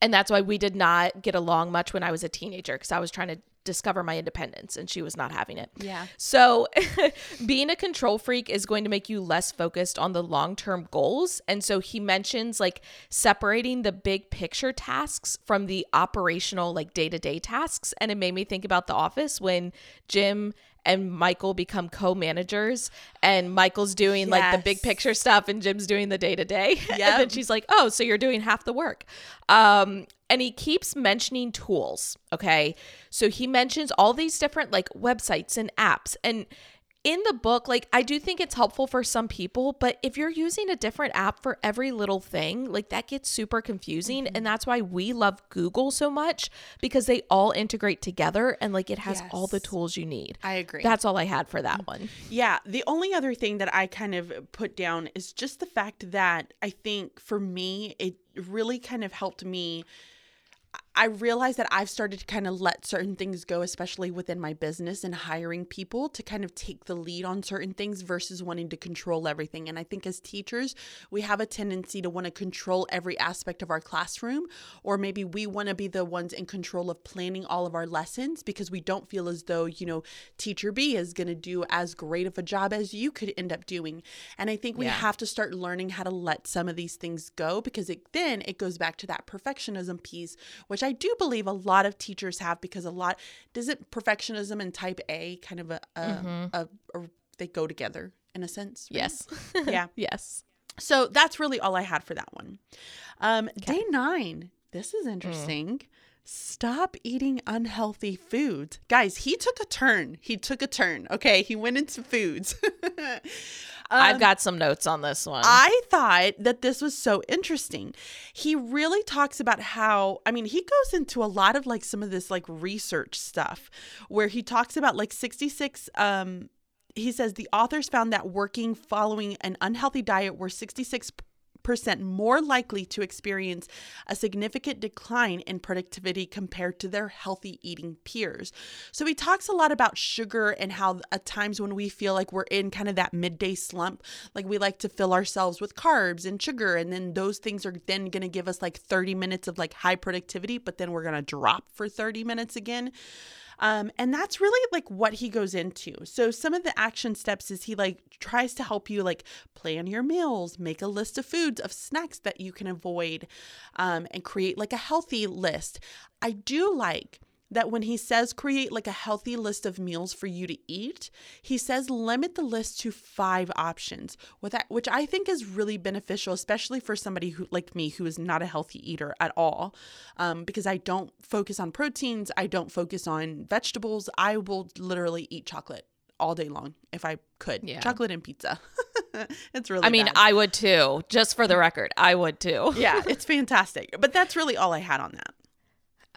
And that's why we did not get along much when I was a teenager because I was trying to discover my independence and she was not having it. Yeah. So, being a control freak is going to make you less focused on the long term goals. And so, he mentions like separating the big picture tasks from the operational, like day to day tasks. And it made me think about The Office when Jim and Michael become co-managers and Michael's doing like the big picture stuff and Jim's doing the day to day. Yeah. And then she's like, "Oh, so you're doing half the work." Um and he keeps mentioning tools, okay? So he mentions all these different like websites and apps and in the book, like I do think it's helpful for some people, but if you're using a different app for every little thing, like that gets super confusing. Mm-hmm. And that's why we love Google so much because they all integrate together and like it has all the tools you need. I agree. That's all I had for that mm. one. Yeah, the only other thing that I kind of put down is just the fact that I think for me, it really kind of helped me. I realize that I've started to kind of let certain things go, especially within my business and hiring people to kind of take the lead on certain things versus wanting to control everything. And I think as teachers, we have a tendency to want to control every aspect of our classroom, or maybe we want to be the ones in control of planning all of our lessons because we don't feel as though, you know, teacher B is going to do as great of a job as you could end up doing. And I think we Yeah. have to start learning how to let some of these things go because it, then it goes back to that perfectionism piece, which I do believe a lot of teachers have because a lot doesn't perfectionism and type A kind of a, a, a, a they go together in a sense. right? Yes. Yeah. yes. So that's really all I had for that one. Um, Day nine. This is interesting. Stop eating unhealthy foods. Guys, he took a turn. He took a turn. Okay. He went into foods. I've got some notes on this one. I thought that this was so interesting. He really talks about how, I mean, he goes into a lot of like some of this like research stuff where he talks about like 66 um he says the authors found that working following an unhealthy diet were 66 percent more likely to experience a significant decline in productivity compared to their healthy eating peers. So he talks a lot about sugar and how at times when we feel like we're in kind of that midday slump, like we like to fill ourselves with carbs and sugar and then those things are then going to give us like 30 minutes of like high productivity, but then we're going to drop for 30 minutes again. Um, and that's really like what he goes into. So some of the action steps is he like tries to help you like plan your meals, make a list of foods of snacks that you can avoid, um, and create like a healthy list. I do like that when he says create like a healthy list of meals for you to eat, he says limit the list to five options, which I think is really beneficial, especially for somebody who like me who is not a healthy eater at all, um, because I don't focus on proteins, I don't focus on vegetables. I will literally eat chocolate all day long if I could. Yeah. Chocolate and pizza. it's really. I mean, bad. I would too. Just for the record, I would too. yeah, it's fantastic. But that's really all I had on that.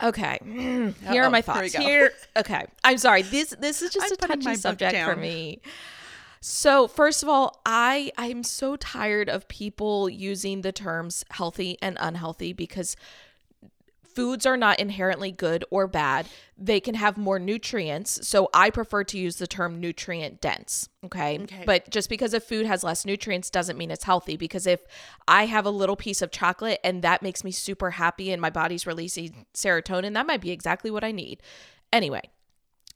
Okay. Here Uh-oh, are my thoughts. go. Here. Okay. I'm sorry. This this is just I'm a touchy subject for me. So, first of all, I I'm so tired of people using the terms healthy and unhealthy because foods are not inherently good or bad. They can have more nutrients. So I prefer to use the term nutrient dense. Okay? Okay. But just because a food has less nutrients doesn't mean it's healthy. Because if I have a little piece of chocolate and that makes me super happy and my body's releasing serotonin, that might be exactly what I need. Anyway,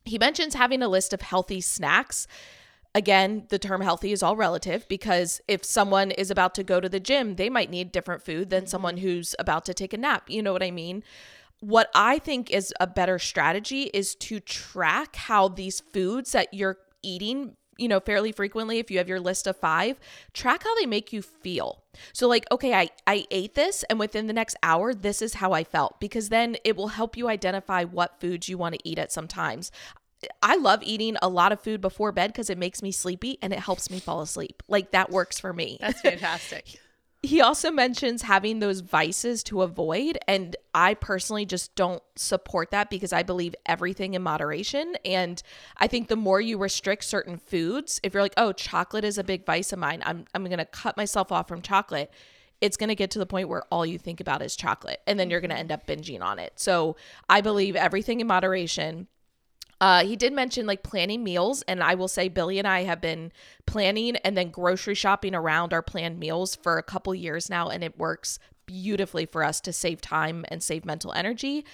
he mentions having a list of healthy snacks. Again, the term healthy is all relative because if someone is about to go to the gym, they might need different food than mm-hmm. someone who's about to take a nap. You know what I mean? What I think is a better strategy is to track how these foods that you're eating, you know, fairly frequently, if you have your list of five, track how they make you feel. So, like, okay, I, I ate this, and within the next hour, this is how I felt, because then it will help you identify what foods you want to eat at some times. I love eating a lot of food before bed because it makes me sleepy and it helps me fall asleep. Like that works for me. That's fantastic. he also mentions having those vices to avoid. And I personally just don't support that because I believe everything in moderation. And I think the more you restrict certain foods, if you're like, oh, chocolate is a big vice of mine, I'm, I'm going to cut myself off from chocolate. It's going to get to the point where all you think about is chocolate. And then you're going to end up binging on it. So I believe everything in moderation. Uh, he did mention like planning meals, and I will say Billy and I have been planning and then grocery shopping around our planned meals for a couple years now, and it works beautifully for us to save time and save mental energy.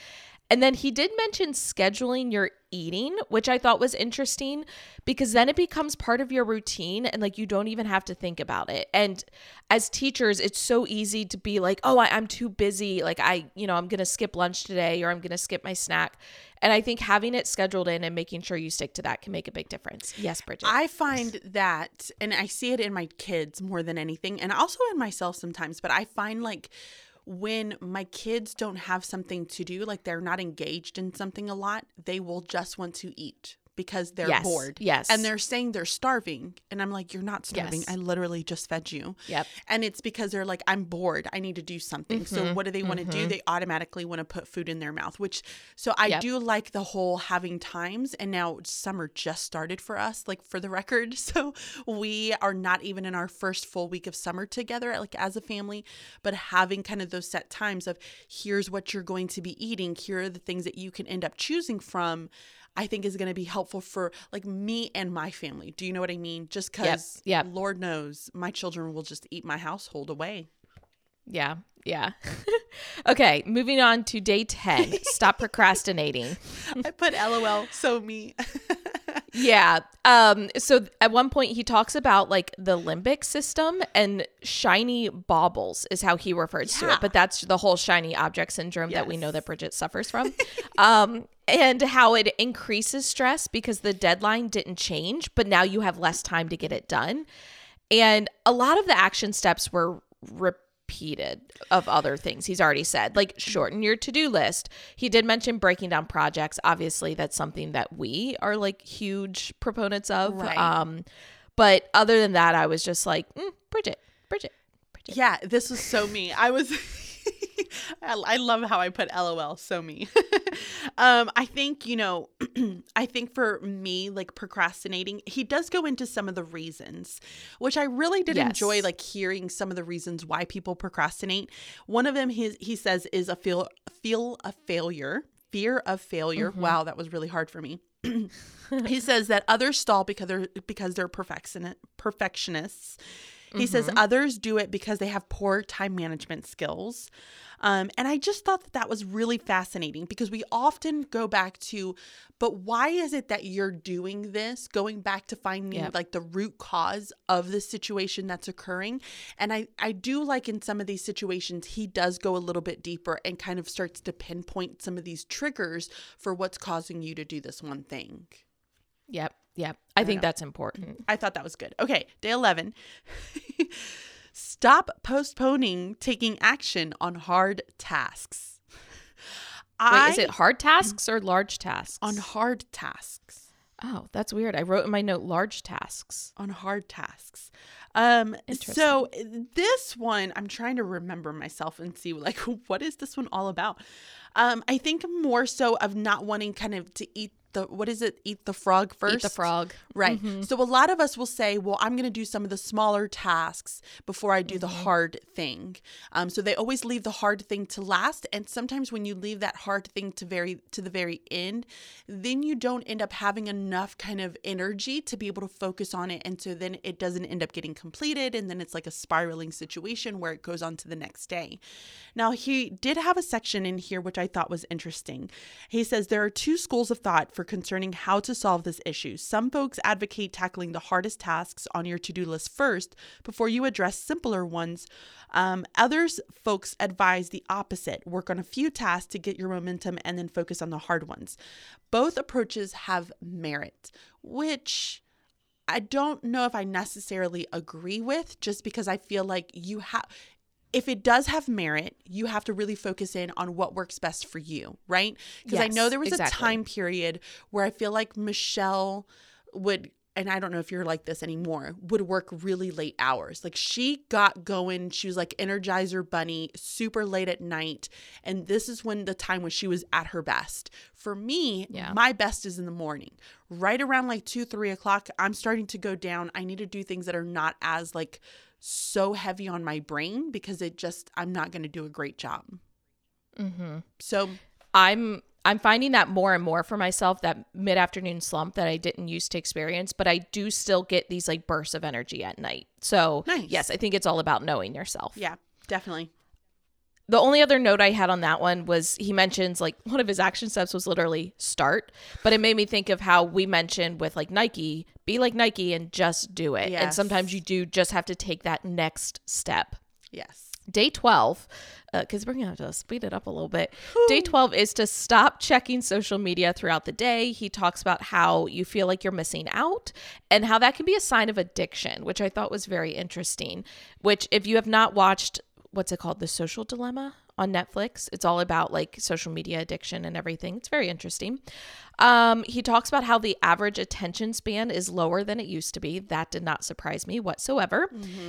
And then he did mention scheduling your eating, which I thought was interesting because then it becomes part of your routine and like you don't even have to think about it. And as teachers, it's so easy to be like, oh, I, am too busy. Like, I, you know, I'm going to skip lunch today or I'm going to skip my snack. And I think having it scheduled in and making sure you stick to that can make a big difference. Yes, Bridget. I find that, and I see it in my kids more than anything, and also in myself sometimes, but I find like, when my kids don't have something to do, like they're not engaged in something a lot, they will just want to eat because they're yes, bored. Yes. And they're saying they're starving. And I'm like, you're not starving. Yes. I literally just fed you. Yep. And it's because they're like, I'm bored. I need to do something. Mm-hmm. So what do they want to mm-hmm. do? They automatically want to put food in their mouth, which, so I yep. do like the whole having times. And now summer just started for us, like for the record. So we are not even in our first full week of summer together, like as a family, but having kind of those set times of here's what you're going to be eating. Here are the things that you can end up choosing from. I think is going to be helpful for like me and my family. Do you know what I mean? Just because, yep, yep. Lord knows, my children will just eat my household away. Yeah, yeah. okay, moving on to day 10. Stop procrastinating. I put LOL, so me. yeah. Um so at one point he talks about like the limbic system and shiny baubles is how he refers yeah. to it, but that's the whole shiny object syndrome yes. that we know that Bridget suffers from. um and how it increases stress because the deadline didn't change, but now you have less time to get it done. And a lot of the action steps were repeated of other things he's already said, like shorten your to do list. He did mention breaking down projects. Obviously, that's something that we are like huge proponents of. Right. Um, but other than that, I was just like, mm, Bridget, Bridget, Bridget. Yeah, this was so me. I was. I love how I put LOL, so me. um, I think, you know, I think for me, like procrastinating, he does go into some of the reasons, which I really did yes. enjoy, like hearing some of the reasons why people procrastinate. One of them, he, he says, is a feel, feel a failure, fear of failure. Mm-hmm. Wow, that was really hard for me. he says that others stall because they're because they're perfectionist perfectionists he mm-hmm. says others do it because they have poor time management skills. Um, and I just thought that that was really fascinating because we often go back to, but why is it that you're doing this? Going back to finding yep. like the root cause of the situation that's occurring. And I, I do like in some of these situations, he does go a little bit deeper and kind of starts to pinpoint some of these triggers for what's causing you to do this one thing. Yep. Yeah, I, I think know. that's important. I thought that was good. Okay, day 11. Stop postponing taking action on hard tasks. Wait, I, is it hard tasks or large tasks? On hard tasks. Oh, that's weird. I wrote in my note large tasks. On hard tasks. Um so this one I'm trying to remember myself and see like what is this one all about? Um I think more so of not wanting kind of to eat the what is it? Eat the frog first. Eat the frog. Right. Mm-hmm. So a lot of us will say, well, I'm going to do some of the smaller tasks before I do mm-hmm. the hard thing. Um, so they always leave the hard thing to last, and sometimes when you leave that hard thing to very to the very end, then you don't end up having enough kind of energy to be able to focus on it, and so then it doesn't end up getting completed, and then it's like a spiraling situation where it goes on to the next day. Now he did have a section in here which I thought was interesting. He says there are two schools of thought for concerning how to solve this issue. Some folks advocate tackling the hardest tasks on your to do list first before you address simpler ones. Um, others folks advise the opposite work on a few tasks to get your momentum and then focus on the hard ones. Both approaches have merit, which I don't know if I necessarily agree with just because I feel like you have if it does have merit, you have to really focus in on what works best for you, right? Because yes, I know there was exactly. a time period where I feel like Michelle would and I don't know if you're like this anymore, would work really late hours. Like she got going, she was like Energizer Bunny, super late at night. And this is when the time when she was at her best. For me, Yeah. my best is in the morning. Right around like two, three o'clock, I'm starting to go down. I need to do things that are not as like so heavy on my brain because it just, I'm not going to do a great job. Mm-hmm. So, I'm I'm finding that more and more for myself that mid afternoon slump that I didn't used to experience, but I do still get these like bursts of energy at night. So Nice. yes, I think it's all about knowing yourself. yeah, definitely. The only other note I had on that one was he mentions like one of his action steps was literally start, but it made me think of how we mentioned with like Nike, be like Nike and just do it. And sometimes you do just have to take that next step. Yes. Day 12, uh, because we're going to have to speed it up a little bit. Day 12 is to stop checking social media throughout the day. He talks about how you feel like you're missing out and how that can be a sign of addiction, which I thought was very interesting. Which, if you have not watched, what's it called? The Social Dilemma on Netflix, it's all about like social media addiction and everything. It's very interesting. Um, he talks about how the average attention span is lower than it used to be. That did not surprise me whatsoever.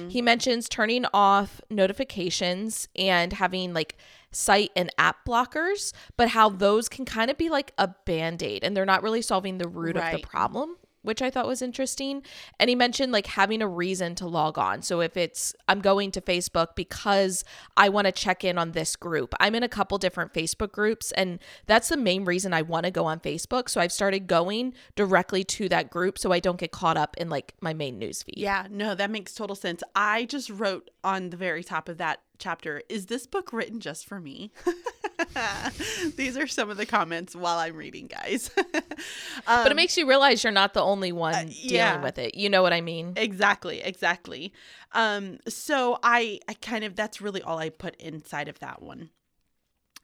He mentions turning off notifications and having like site and app blockers, but how those can kind of be like a band aid and they're not really solving the root of the problem. Which I thought was interesting. And he mentioned like having a reason to log on. So if it's, I'm going to Facebook because I want to check in on this group. I'm in a couple different Facebook groups, and that's the main reason I want to go on Facebook. So I've started going directly to that group so I don't get caught up in like my main news feed. Yeah, no, that makes total sense. I just wrote on the very top of that chapter, is this book written just for me? These are some of the comments while I'm reading, guys. But it makes you realize you're not the only one dealing Um, uh, yeah. with it. You know what I mean? exactly, exactly. Um, so I, I kind of that's really all I put inside of that one.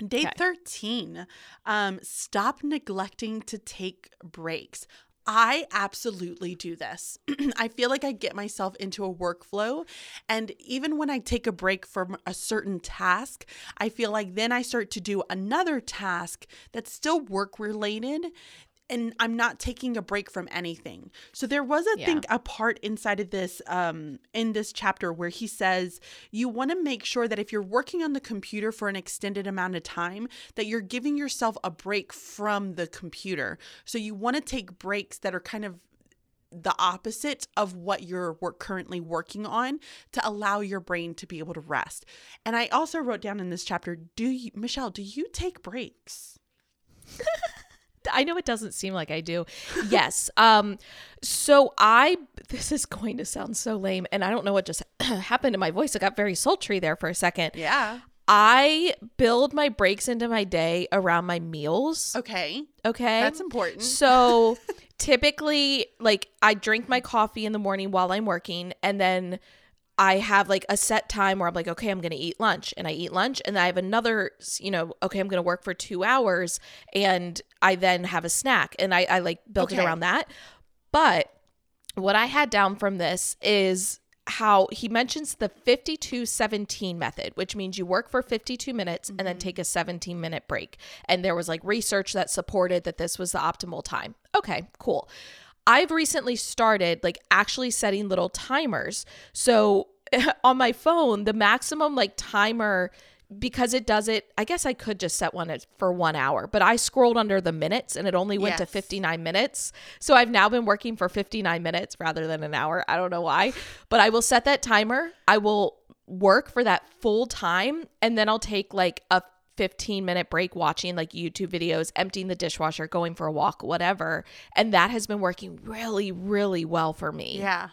Day Okay. 13, um, stop neglecting to take breaks. I absolutely do this. I feel like I get myself into a workflow. And even when I take a break from a certain task, I feel like then I start to do another task that's still work related. And I'm not taking a break from anything. So there was, I Yeah. think, a part inside of this, um, in this chapter where he says you want to make sure that if you're working on the computer for an extended amount of time, that you're giving yourself a break from the computer. So you want to take breaks that are kind of the opposite of what you're work, currently working on to allow your brain to be able to rest. And I also wrote down in this chapter, do you, Michelle, do you take breaks? I know it doesn't seem like I do. Yes. Um so I this is going to sound so lame and I don't know what just happened to my voice. It got very sultry there for a second. Yeah. I build my breaks into my day around my meals. Okay. Okay. That's important. So typically, like, I drink my coffee in the morning while I'm working, and then I have like a set time where I'm like, okay, I'm going to eat lunch, and I eat lunch, and I have another, you know, okay, I'm going to work for two hours, and I then have a snack, and I, I like built it around that. But what I had down from this is how he mentions the 52 17 method, which means you work for 52 minutes and then mm-hmm. take a 17 minute break. And there was like research that supported that this was the optimal time. Okay, cool. I've recently started like actually setting little timers. So on my phone, the maximum like timer because it does it, I guess I could just set one for one hour, but I scrolled under the minutes and it only went to 59 minutes. So I've now been working for 59 minutes rather than an hour. I don't know why, but I will set that timer. I will work for that full time and then I'll take like a 15 minute break watching like YouTube videos, emptying the dishwasher, going for a walk, whatever. And that has been working really, really well for me. Yeah.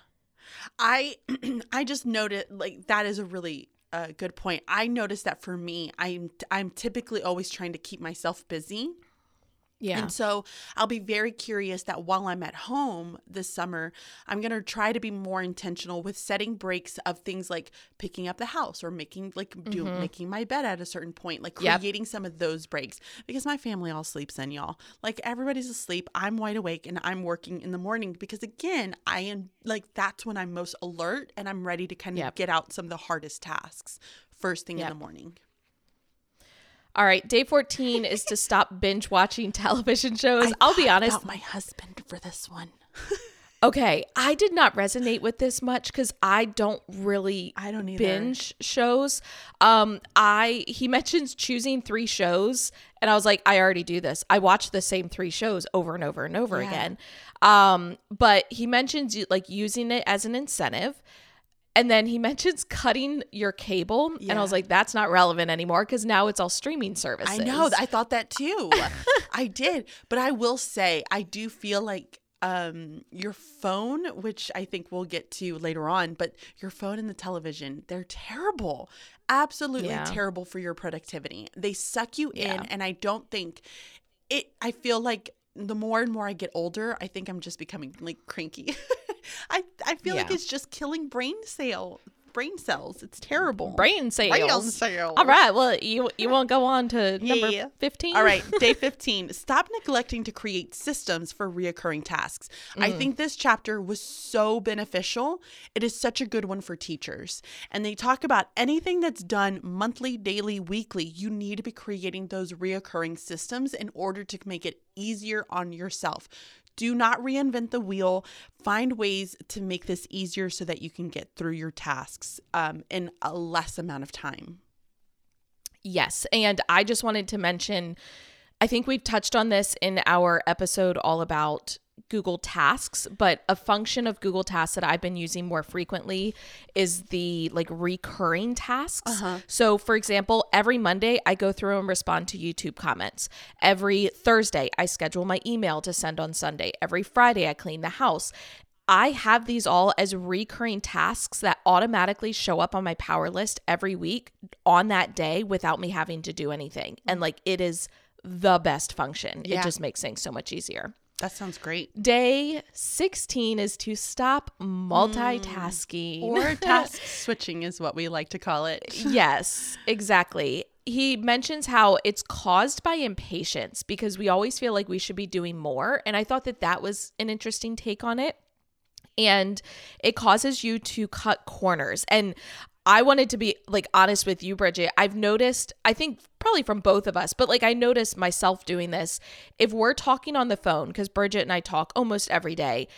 I I just noted like that is a really uh, good point. I noticed that for me, I'm I'm typically always trying to keep myself busy. Yeah. And so I'll be very curious that while I'm at home this summer, I'm going to try to be more intentional with setting breaks of things like picking up the house or making like do making my bed at a certain point, like Mm-hmm. Yep. creating some of those breaks because my family all sleeps in, y'all. Like everybody's asleep, I'm wide awake and I'm working in the morning because again, I am like that's when I'm most alert and I'm ready to kind of Yep. get out some of the hardest tasks first thing Yep. in the morning. All right. Day 14 is to stop binge watching television shows. I'll be thought honest. about my husband for this one. Okay, I did not resonate with this much because I don't really I don't either. binge shows. Um, I he mentions choosing three shows, and I was like, I already do this. I watch the same three shows over and over and over Yeah. again. Um, but he mentions like using it as an incentive. And then he mentions cutting your cable, and I was like, "That's not relevant anymore because now it's all streaming services." I know. I thought that too. I did. But I will say, I do feel like um your phone which i think we'll get to later on but your phone and the television they're terrible absolutely Yeah. terrible for your productivity they suck you in Yeah. and i don't think it i feel like the more and more i get older i think i'm just becoming like cranky i i feel like it's just killing brain cell brain cells it's terrible brain sales. Brain cells. All right. Well, you you won't go on to number Yeah. fifteen. All right, day 15. Stop neglecting to create systems for reoccurring tasks. I Mm. think this chapter was so beneficial. It is such a good one for teachers. And they talk about anything that's done monthly, daily, weekly. You need to be creating those reoccurring systems in order to make it easier on yourself. Do not reinvent the wheel. Find ways to make this easier so that you can get through your tasks um, in a less amount of time. Yes. And I just wanted to mention I think we've touched on this in our episode all about Google Tasks, but a function of Google Tasks that I've been using more frequently is the like recurring tasks. Uh-huh. So, for example, every Monday I go through and respond to YouTube comments. Every Thursday I schedule my email to send on Sunday. Every Friday I clean the house. I have these all as recurring tasks that automatically show up on my power list every week on that day without me having to do anything. And like it is the best function. Yeah. It just makes things so much easier. That sounds great. Day 16 is to stop multitasking. Mm. Or task switching is what we like to call it. yes, exactly. He mentions how it's caused by impatience because we always feel like we should be doing more. And I thought that that was an interesting take on it. And it causes you to cut corners. And I wanted to be like honest with you, Bridget. I've noticed, I think probably from both of us, but like I noticed myself doing this. If we're talking on the phone, because Bridget and I talk almost every day,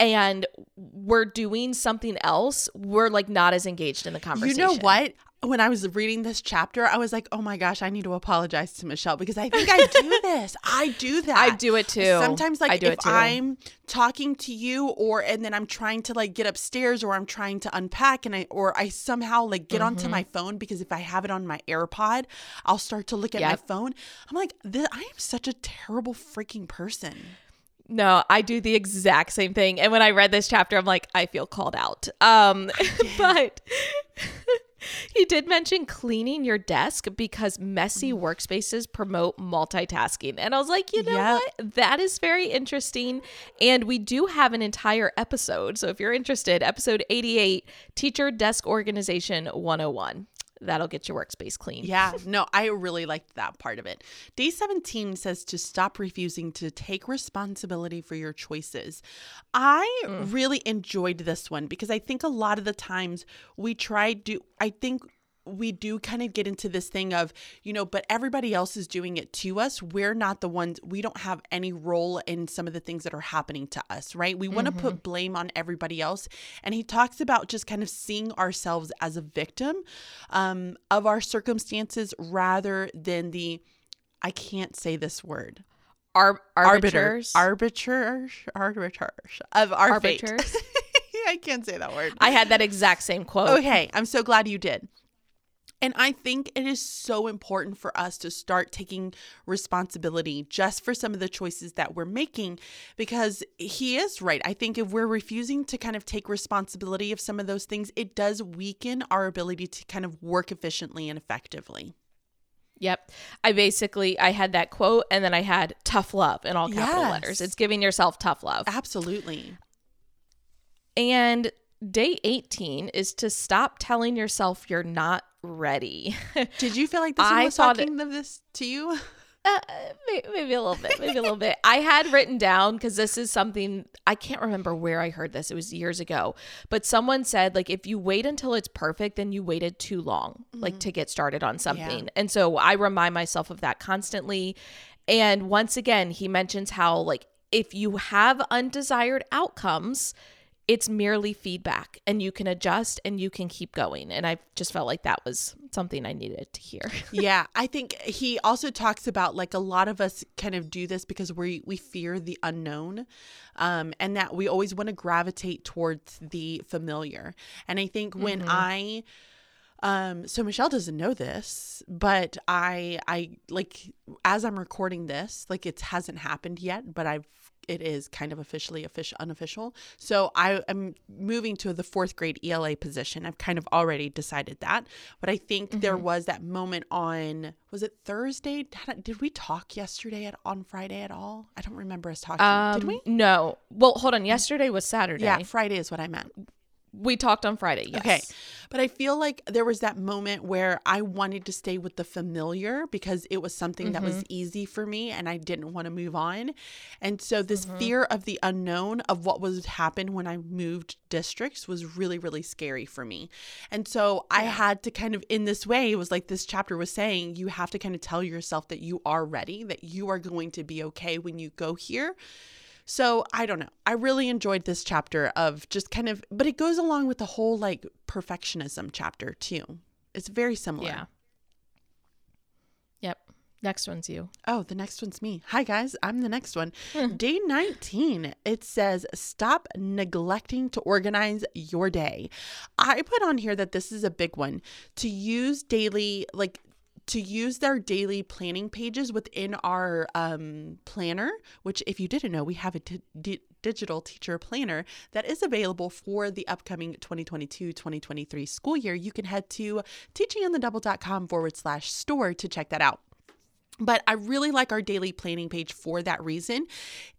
and we're doing something else, we're like not as engaged in the conversation. You know what? When I was reading this chapter, I was like, oh my gosh, I need to apologize to Michelle because I think I do this. I do that. I do it too. Sometimes, like, I do if it too. I'm talking to you, or and then I'm trying to like get upstairs, or I'm trying to unpack, and I or I somehow like get Mm-hmm. onto my phone because if I have it on my AirPod, I'll start to look at my phone. I'm like, this, I am such a terrible freaking person. No, I do the exact same thing. And when I read this chapter, I'm like, I feel called out. Um, but he did mention cleaning your desk because messy Mm. workspaces promote multitasking. And I was like, you know Yep. what? That is very interesting. And we do have an entire episode. So if you're interested, episode 88 Teacher Desk Organization 101. That'll get your workspace clean. Yeah, no, I really liked that part of it. Day 17 says to stop refusing to take responsibility for your choices. I mm. really enjoyed this one because I think a lot of the times we try to, I think we do kind of get into this thing of, you know, but everybody else is doing it to us. We're not the ones, we don't have any role in some of the things that are happening to us, right? We want to put blame on everybody else. And he talks about just kind of seeing ourselves as a victim um, of our circumstances rather than the, I can't say this word. Ar- Arbiter, arbiters. arbiters, arbiters of our fate. Arbiters. I can't say that word. I had that exact same quote. Okay, I'm so glad you did. And I think it is so important for us to start taking responsibility just for some of the choices that we're making because he is right. I think if we're refusing to kind of take responsibility of some of those things, it does weaken our ability to kind of work efficiently and effectively. Yep. I basically I had that quote and then I had tough love in all capital Yes. letters. It's giving yourself tough love. Absolutely. And day 18 is to stop telling yourself you're not ready. Did you feel like this I was talking of this to you? Uh, may- maybe a little bit, maybe a little bit. I had written down because this is something I can't remember where I heard this. It was years ago, but someone said like if you wait until it's perfect, then you waited too long, like to get started on something. And so I remind myself of that constantly. And once again, he mentions how like if you have undesired outcomes, it's merely feedback and you can adjust and you can keep going. And I just felt like that was something I needed to hear. yeah, I think he also talks about like a lot of us kind of do this because we we fear the unknown. Um, and that we always want to gravitate towards the familiar. And I think when mm-hmm. I um so Michelle doesn't know this, but I I like as I'm recording this, like it hasn't happened yet, but I've it is kind of officially official unofficial. So I am moving to the fourth grade ELA position. I've kind of already decided that, but I think mm-hmm. there was that moment on was it Thursday? Did we talk yesterday at on Friday at all? I don't remember us talking. Um, Did we? No. Well, hold on. Yesterday was Saturday. Yeah, Friday is what I meant. We talked on Friday. Yes. Okay. But I feel like there was that moment where I wanted to stay with the familiar because it was something mm-hmm. that was mm-hmm. easy for me and I didn't want to move on. And so this mm-hmm. fear of the unknown of what would happen when I moved districts was really, really scary for me. And so yeah. I had to kind of, in this way, it was like this chapter was saying, you have to kind of tell yourself that you are ready, that you are going to be okay when you go here so I don't know. I really enjoyed this chapter of just kind of, but it goes along with the whole like perfectionism chapter too. It's very similar. Yeah. Yep. Next one's you. Oh, the next one's me. Hi, guys. I'm the next one. Hmm. day 19, it says, Stop neglecting to organize your day. I put on here that this is a big one to use daily, like to use their daily planning pages within our um, planner, which, if you didn't know, we have a t- d- digital teacher planner that is available for the upcoming 2022 2023 school year. You can head to teachingonthedouble.com forward slash store to check that out. But I really like our daily planning page for that reason.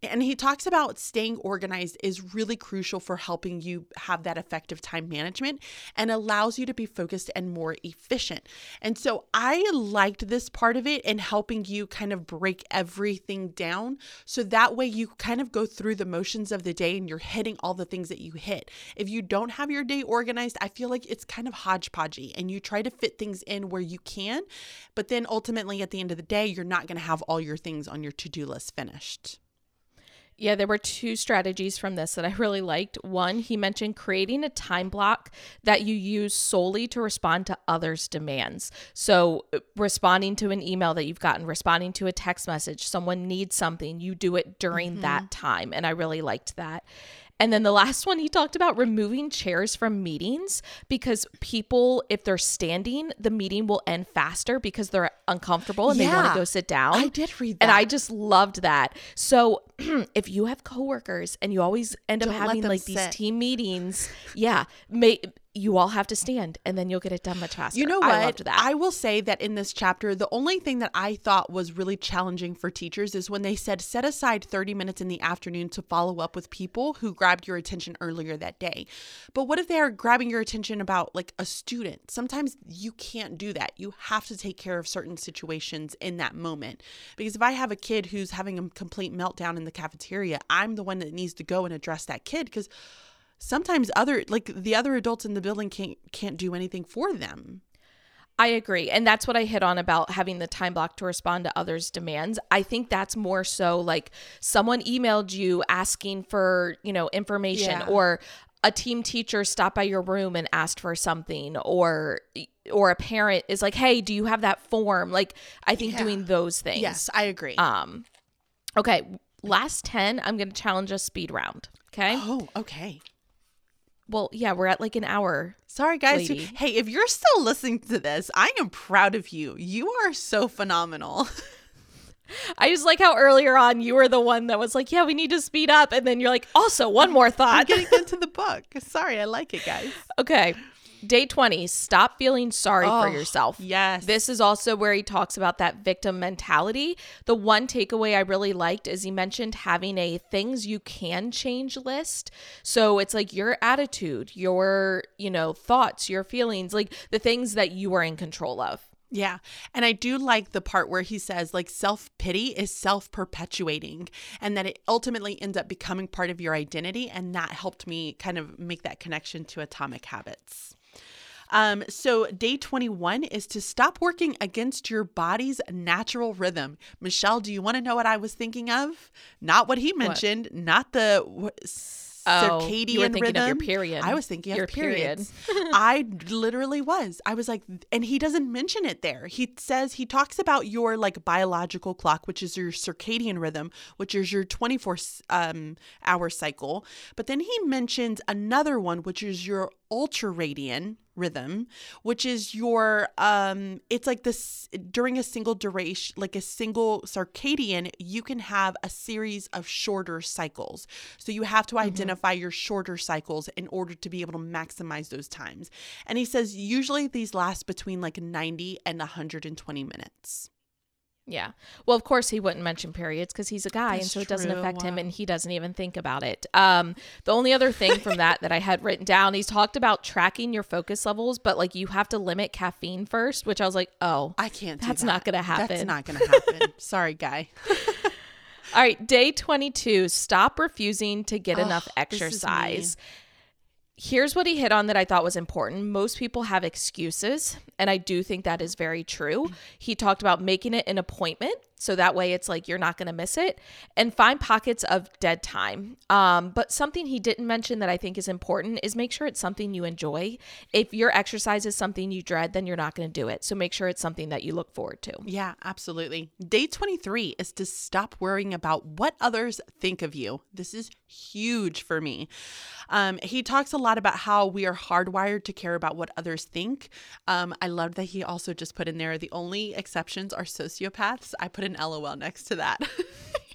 And he talks about staying organized is really crucial for helping you have that effective time management and allows you to be focused and more efficient. And so I liked this part of it in helping you kind of break everything down. So that way you kind of go through the motions of the day and you're hitting all the things that you hit. If you don't have your day organized, I feel like it's kind of hodgepodgey and you try to fit things in where you can. But then ultimately at the end of the day, you're not going to have all your things on your to do list finished. Yeah, there were two strategies from this that I really liked. One, he mentioned creating a time block that you use solely to respond to others' demands. So, uh, responding to an email that you've gotten, responding to a text message, someone needs something, you do it during mm-hmm. that time. And I really liked that. And then the last one, he talked about removing chairs from meetings because people, if they're standing, the meeting will end faster because they're uncomfortable and yeah, they want to go sit down. I did read that. And I just loved that. So if you have coworkers and you always end Don't up having like sit. these team meetings, yeah, may you all have to stand and then you'll get it done much faster. You know what? I loved that. I will say that in this chapter, the only thing that I thought was really challenging for teachers is when they said set aside 30 minutes in the afternoon to follow up with people who grabbed your attention earlier that day. But what if they are grabbing your attention about like a student? Sometimes you can't do that. You have to take care of certain situations in that moment. Because if I have a kid who's having a complete meltdown in the cafeteria, I'm the one that needs to go and address that kid because sometimes other like the other adults in the building can't can't do anything for them. I agree. And that's what I hit on about having the time block to respond to others' demands. I think that's more so like someone emailed you asking for, you know, information yeah. or a team teacher stopped by your room and asked for something or or a parent is like, "Hey, do you have that form?" Like I think yeah. doing those things. Yes, I agree. Um okay, last 10, I'm going to challenge a speed round, okay? Oh, okay. Well, yeah, we're at like an hour. Sorry, guys. Lady. Hey, if you're still listening to this, I am proud of you. You are so phenomenal. I just like how earlier on you were the one that was like, "Yeah, we need to speed up," and then you're like, "Also, one more thought." I'm getting into the book. Sorry, I like it, guys. Okay. Day 20, stop feeling sorry oh, for yourself. Yes. This is also where he talks about that victim mentality. The one takeaway I really liked is he mentioned having a things you can change list. So it's like your attitude, your, you know, thoughts, your feelings, like the things that you are in control of. Yeah. And I do like the part where he says, like, self pity is self perpetuating and that it ultimately ends up becoming part of your identity. And that helped me kind of make that connection to atomic habits. Um, so day 21 is to stop working against your body's natural rhythm. Michelle, do you want to know what I was thinking of? Not what he mentioned, not the what, Oh, circadian you were thinking rhythm. of your period. I was thinking of Your of periods. I literally was. I was like, and he doesn't mention it there. He says he talks about your like biological clock, which is your circadian rhythm, which is your 24 um, hour cycle. But then he mentions another one, which is your ultradian rhythm which is your um it's like this during a single duration like a single circadian you can have a series of shorter cycles. So you have to identify your shorter cycles in order to be able to maximize those times. And he says usually these last between like 90 and 120 minutes Yeah. Well, of course he wouldn't mention periods because he's a guy, and That's so it doesn't true. affect him, and he doesn't even think about it. Um, the only other thing from that that I had written down, he's talked about tracking your focus levels, but like you have to limit caffeine first, which I was like, oh, i can't do That's that. not gonna happen. that's not gonna happen sorry guy All right, day 22, stop refusing to get enough Ugh, this is me. exercise. Here's what he hit on that I thought was important. Most people have excuses, and I do think that is very true. He talked about making it an appointment so that way it's like you're not going to miss it and find pockets of dead time. Um, but something he didn't mention that I think is important is make sure it's something you enjoy. If your exercise is something you dread, then you're not going to do it. So make sure it's something that you look forward to. Yeah, absolutely. Day 23 is to stop worrying about what others think of you. This is huge for me. Um, he talks a lot about how we are hardwired to care about what others think. Um, I love that he also just put in there the only exceptions are sociopaths. I put an LOL next to that.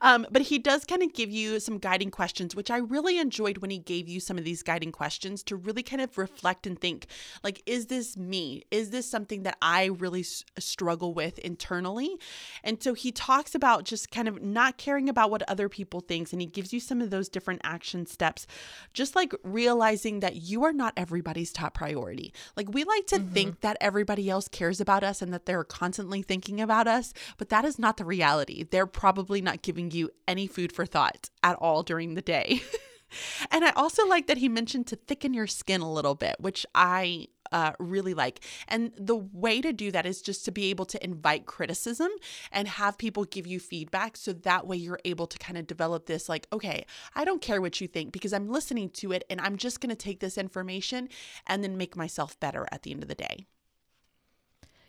Um, but he does kind of give you some guiding questions, which I really enjoyed when he gave you some of these guiding questions to really kind of reflect and think like, is this me? Is this something that I really s- struggle with internally? And so he talks about just kind of not caring about what other people thinks, and he gives you some of those different action steps, just like realizing that you are not everybody's top priority. Like we like to think that everybody else cares about us and that they're constantly thinking about us, but that is not the reality. They're probably not giving you any food for thought at all during the day. and I also like that he mentioned to thicken your skin a little bit, which I uh, really like. And the way to do that is just to be able to invite criticism and have people give you feedback. So that way you're able to kind of develop this like, okay, I don't care what you think because I'm listening to it and I'm just going to take this information and then make myself better at the end of the day.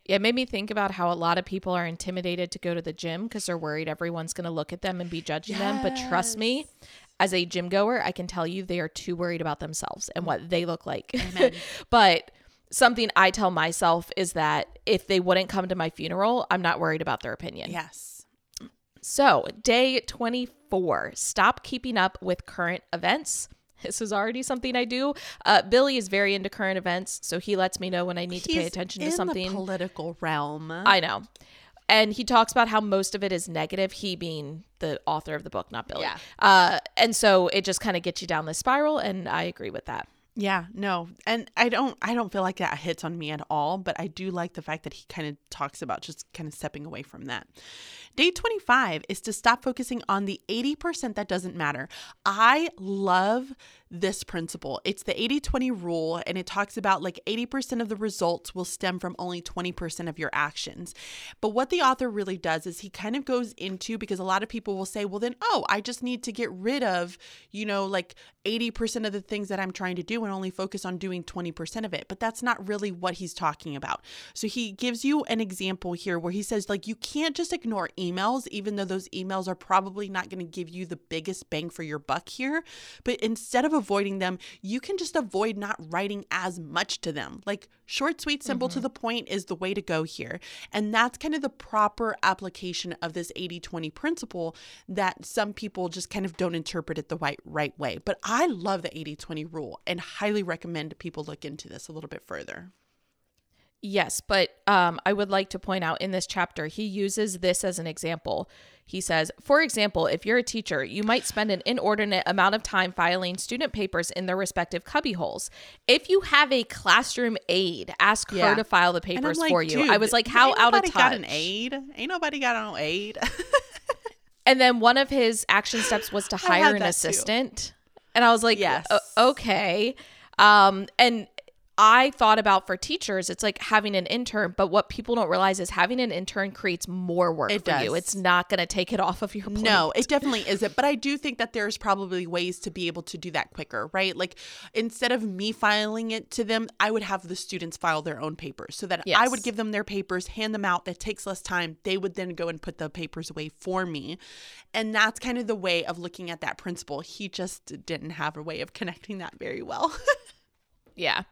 Yeah, it made me think about how a lot of people are intimidated to go to the gym because they're worried everyone's going to look at them and be judging them. But trust me, as a gym goer, I can tell you they are too worried about themselves and what they look like. but something I tell myself is that if they wouldn't come to my funeral, I'm not worried about their opinion. Yes. So, day 24, stop keeping up with current events. This is already something I do. Uh, Billy is very into current events, so he lets me know when I need to pay attention to something. the political realm. I know. And he talks about how most of it is negative, he being the author of the book, not Billy. Yeah. Uh, and so it just kind of gets you down the spiral, and I agree with that. Yeah, no. And I don't I don't feel like that hits on me at all, but I do like the fact that he kind of talks about just kind of stepping away from that. Day 25 is to stop focusing on the 80% that doesn't matter. I love this principle. It's the 80/20 rule and it talks about like 80% of the results will stem from only 20% of your actions. But what the author really does is he kind of goes into because a lot of people will say, "Well, then oh, I just need to get rid of, you know, like 80% of the things that I'm trying to do and only focus on doing 20% of it. But that's not really what he's talking about. So he gives you an example here where he says, like, you can't just ignore emails, even though those emails are probably not going to give you the biggest bang for your buck here. But instead of avoiding them, you can just avoid not writing as much to them. Like, short, sweet, simple to the point is the way to go here. And that's kind of the proper application of this 80 20 principle that some people just kind of don't interpret it the right, right way. But I love the 80 20 rule and highly recommend people look into this a little bit further. Yes, but um, I would like to point out in this chapter, he uses this as an example. He says, for example, if you're a teacher, you might spend an inordinate amount of time filing student papers in their respective cubby holes. If you have a classroom aide, ask Yeah. her to file the papers like, for you. I was like, how out of nobody touch? got an aide? Ain't nobody got no aide. And then one of his action steps was to hire an that too. assistant. And I was like, Yes. Okay. Um, and I thought about for teachers, it's like having an intern, but what people don't realize is having an intern creates more work It for you. does. It's not going to take it off of your plate. No, it definitely isn't. But I do think that there's probably ways to be able to do that quicker, right? Like instead of me filing it to them, I would have the students file their own papers so that I would give them their papers, hand them out. That takes less time. They would then go and put the papers away for me. And that's kind of the way of looking at that principle. He just didn't have a way of connecting that very well. Yeah.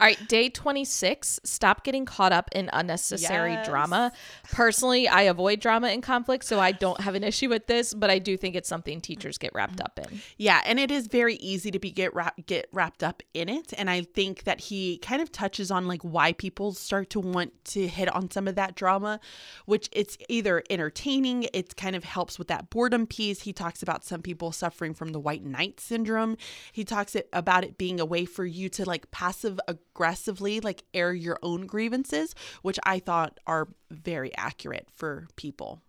All right, day 26, stop getting caught up in unnecessary Yes. drama. Personally, I avoid drama and conflict, so I don't have an issue with this, but I do think it's something teachers get wrapped up in. Yeah, and it is very easy to be get wrap, get wrapped up in it, and I think that he kind of touches on like why people start to want to hit on some of that drama, which it's either entertaining, it kind of helps with that boredom piece. He talks about some people suffering from the white knight syndrome. He talks it, about it being a way for you to like passive aggressively like air your own grievances, which I thought are very accurate for people.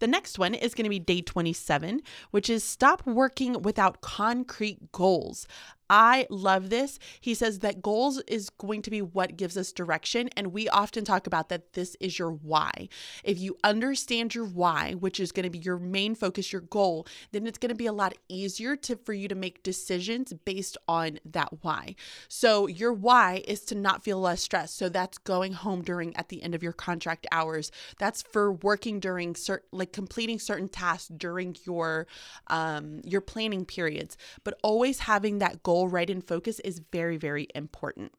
The next one is going to be day 27, which is stop working without concrete goals. I love this. He says that goals is going to be what gives us direction. And we often talk about that this is your why. If you understand your why, which is going to be your main focus, your goal, then it's going to be a lot easier to for you to make decisions based on that why. So your why is to not feel less stressed. So that's going home during at the end of your contract hours. That's for working during certain like completing certain tasks during your um your planning periods. But always having that goal right in focus is very, very important.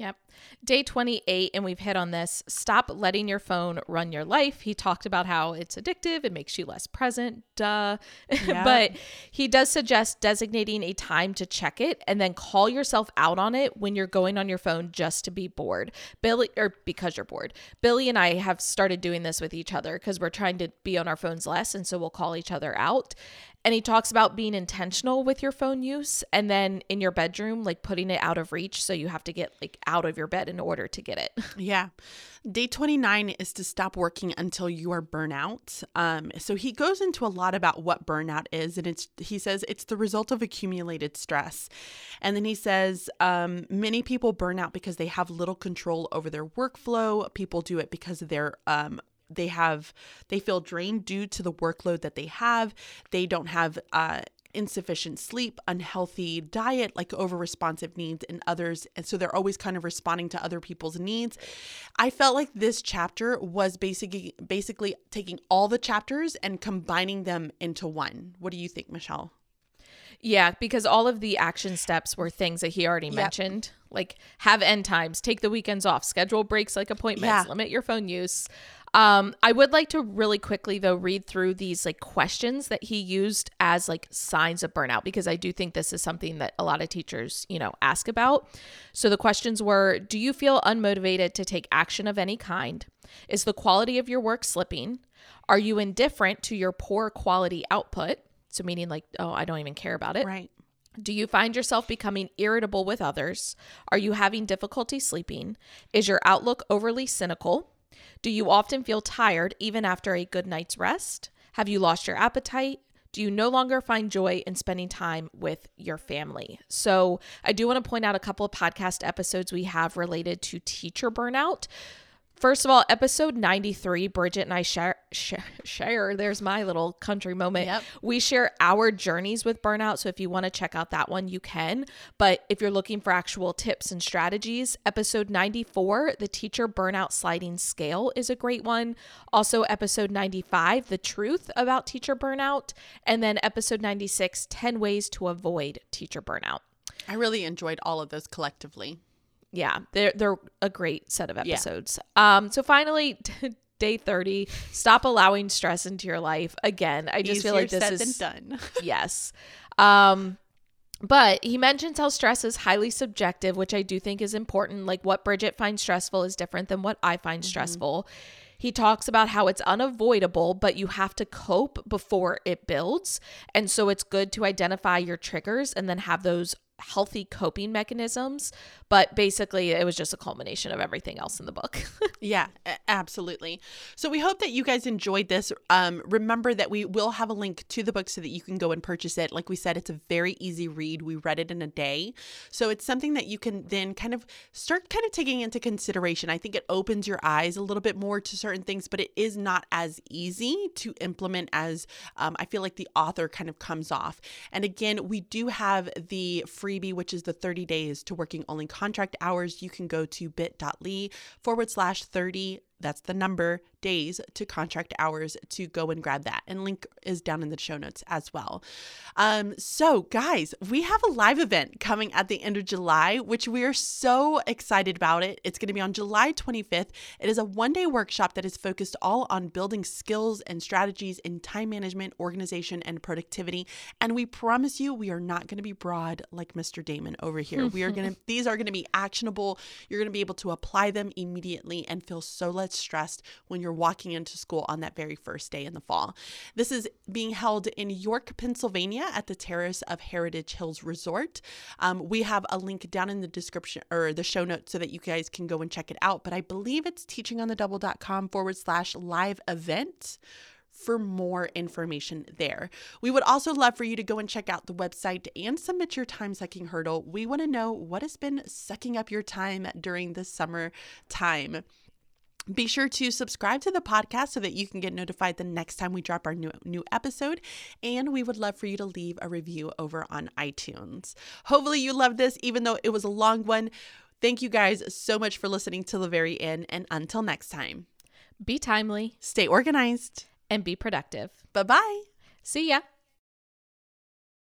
Yep. Day 28, and we've hit on this stop letting your phone run your life. He talked about how it's addictive, it makes you less present, duh. Yeah. but he does suggest designating a time to check it and then call yourself out on it when you're going on your phone just to be bored. Billy, or because you're bored. Billy and I have started doing this with each other because we're trying to be on our phones less. And so we'll call each other out. And he talks about being intentional with your phone use and then in your bedroom, like putting it out of reach. So you have to get like out of your bed in order to get it. Yeah. Day 29 is to stop working until you are burnout. Um, so he goes into a lot about what burnout is, and it's he says it's the result of accumulated stress. And then he says um, many people burn out because they have little control over their workflow. People do it because they're um, they have they feel drained due to the workload that they have. They don't have uh, insufficient sleep, unhealthy diet, like over responsive needs and others. And so they're always kind of responding to other people's needs. I felt like this chapter was basically basically taking all the chapters and combining them into one. What do you think, Michelle? Yeah, because all of the action steps were things that he already mentioned. Like have end times, take the weekends off, schedule breaks like appointments, Yeah. limit your phone use. Um, I would like to really quickly though read through these like questions that he used as like signs of burnout because I do think this is something that a lot of teachers, you know, ask about. So the questions were, do you feel unmotivated to take action of any kind? Is the quality of your work slipping? Are you indifferent to your poor quality output? So meaning like, oh, I don't even care about it. Right. Do you find yourself becoming irritable with others? Are you having difficulty sleeping? Is your outlook overly cynical? Do you often feel tired even after a good night's rest? Have you lost your appetite? Do you no longer find joy in spending time with your family? So, I do want to point out a couple of podcast episodes we have related to teacher burnout. First of all, episode 93, Bridget and I share, share, share there's my little country moment. Yep. We share our journeys with burnout. So if you want to check out that one, you can. But if you're looking for actual tips and strategies, episode 94, the teacher burnout sliding scale is a great one. Also, episode 95, the truth about teacher burnout. And then episode 96, 10 ways to avoid teacher burnout. I really enjoyed all of those collectively. Yeah they're they're a great set of episodes. Um so finally day 30 stop allowing stress into your life again. I just feel like Easier this is done. yes. Um but he mentions how stress is highly subjective which i do think is important. Like what bridget finds stressful is different than what i find stressful. He talks about how it's unavoidable, but you have to cope before it builds. And so it's good to identify your triggers and then have those healthy coping mechanisms. But basically, it was just a culmination of everything else in the book. yeah, absolutely. So we hope that you guys enjoyed this. Um, remember that we will have a link to the book so that you can go and purchase it. Like we said, it's a very easy read. We read it in a day. So it's something that you can then kind of start kind of taking into consideration. I think it opens your eyes a little bit more to certain things, but it is not as easy to implement as um, I feel like the author kind of comes off. And again, we do have the freebie, which is the 30 days to working only contract hours. You can go to bit.ly forward slash 30 that's the number days to contract hours to go and grab that. And link is down in the show notes as well. Um, so, guys, we have a live event coming at the end of July, which we are so excited about it. It's going to be on July 25th. It is a one day workshop that is focused all on building skills and strategies in time management, organization, and productivity. And we promise you, we are not going to be broad like Mr. Damon over here. we are going to, these are going to be actionable. You're going to be able to apply them immediately and feel so less stressed when you're walking into school on that very first day in the fall. This is being held in York, Pennsylvania at the Terrace of Heritage Hills Resort. Um, we have a link down in the description or the show notes so that you guys can go and check it out. But I believe it's teachingonthedouble.com forward slash live event for more information there. We would also love for you to go and check out the website and submit your time sucking hurdle. We want to know what has been sucking up your time during the summer time. Be sure to subscribe to the podcast so that you can get notified the next time we drop our new new episode and we would love for you to leave a review over on iTunes. Hopefully you loved this even though it was a long one. Thank you guys so much for listening to the very end and until next time. Be timely, stay organized, and be productive. Bye-bye. See ya.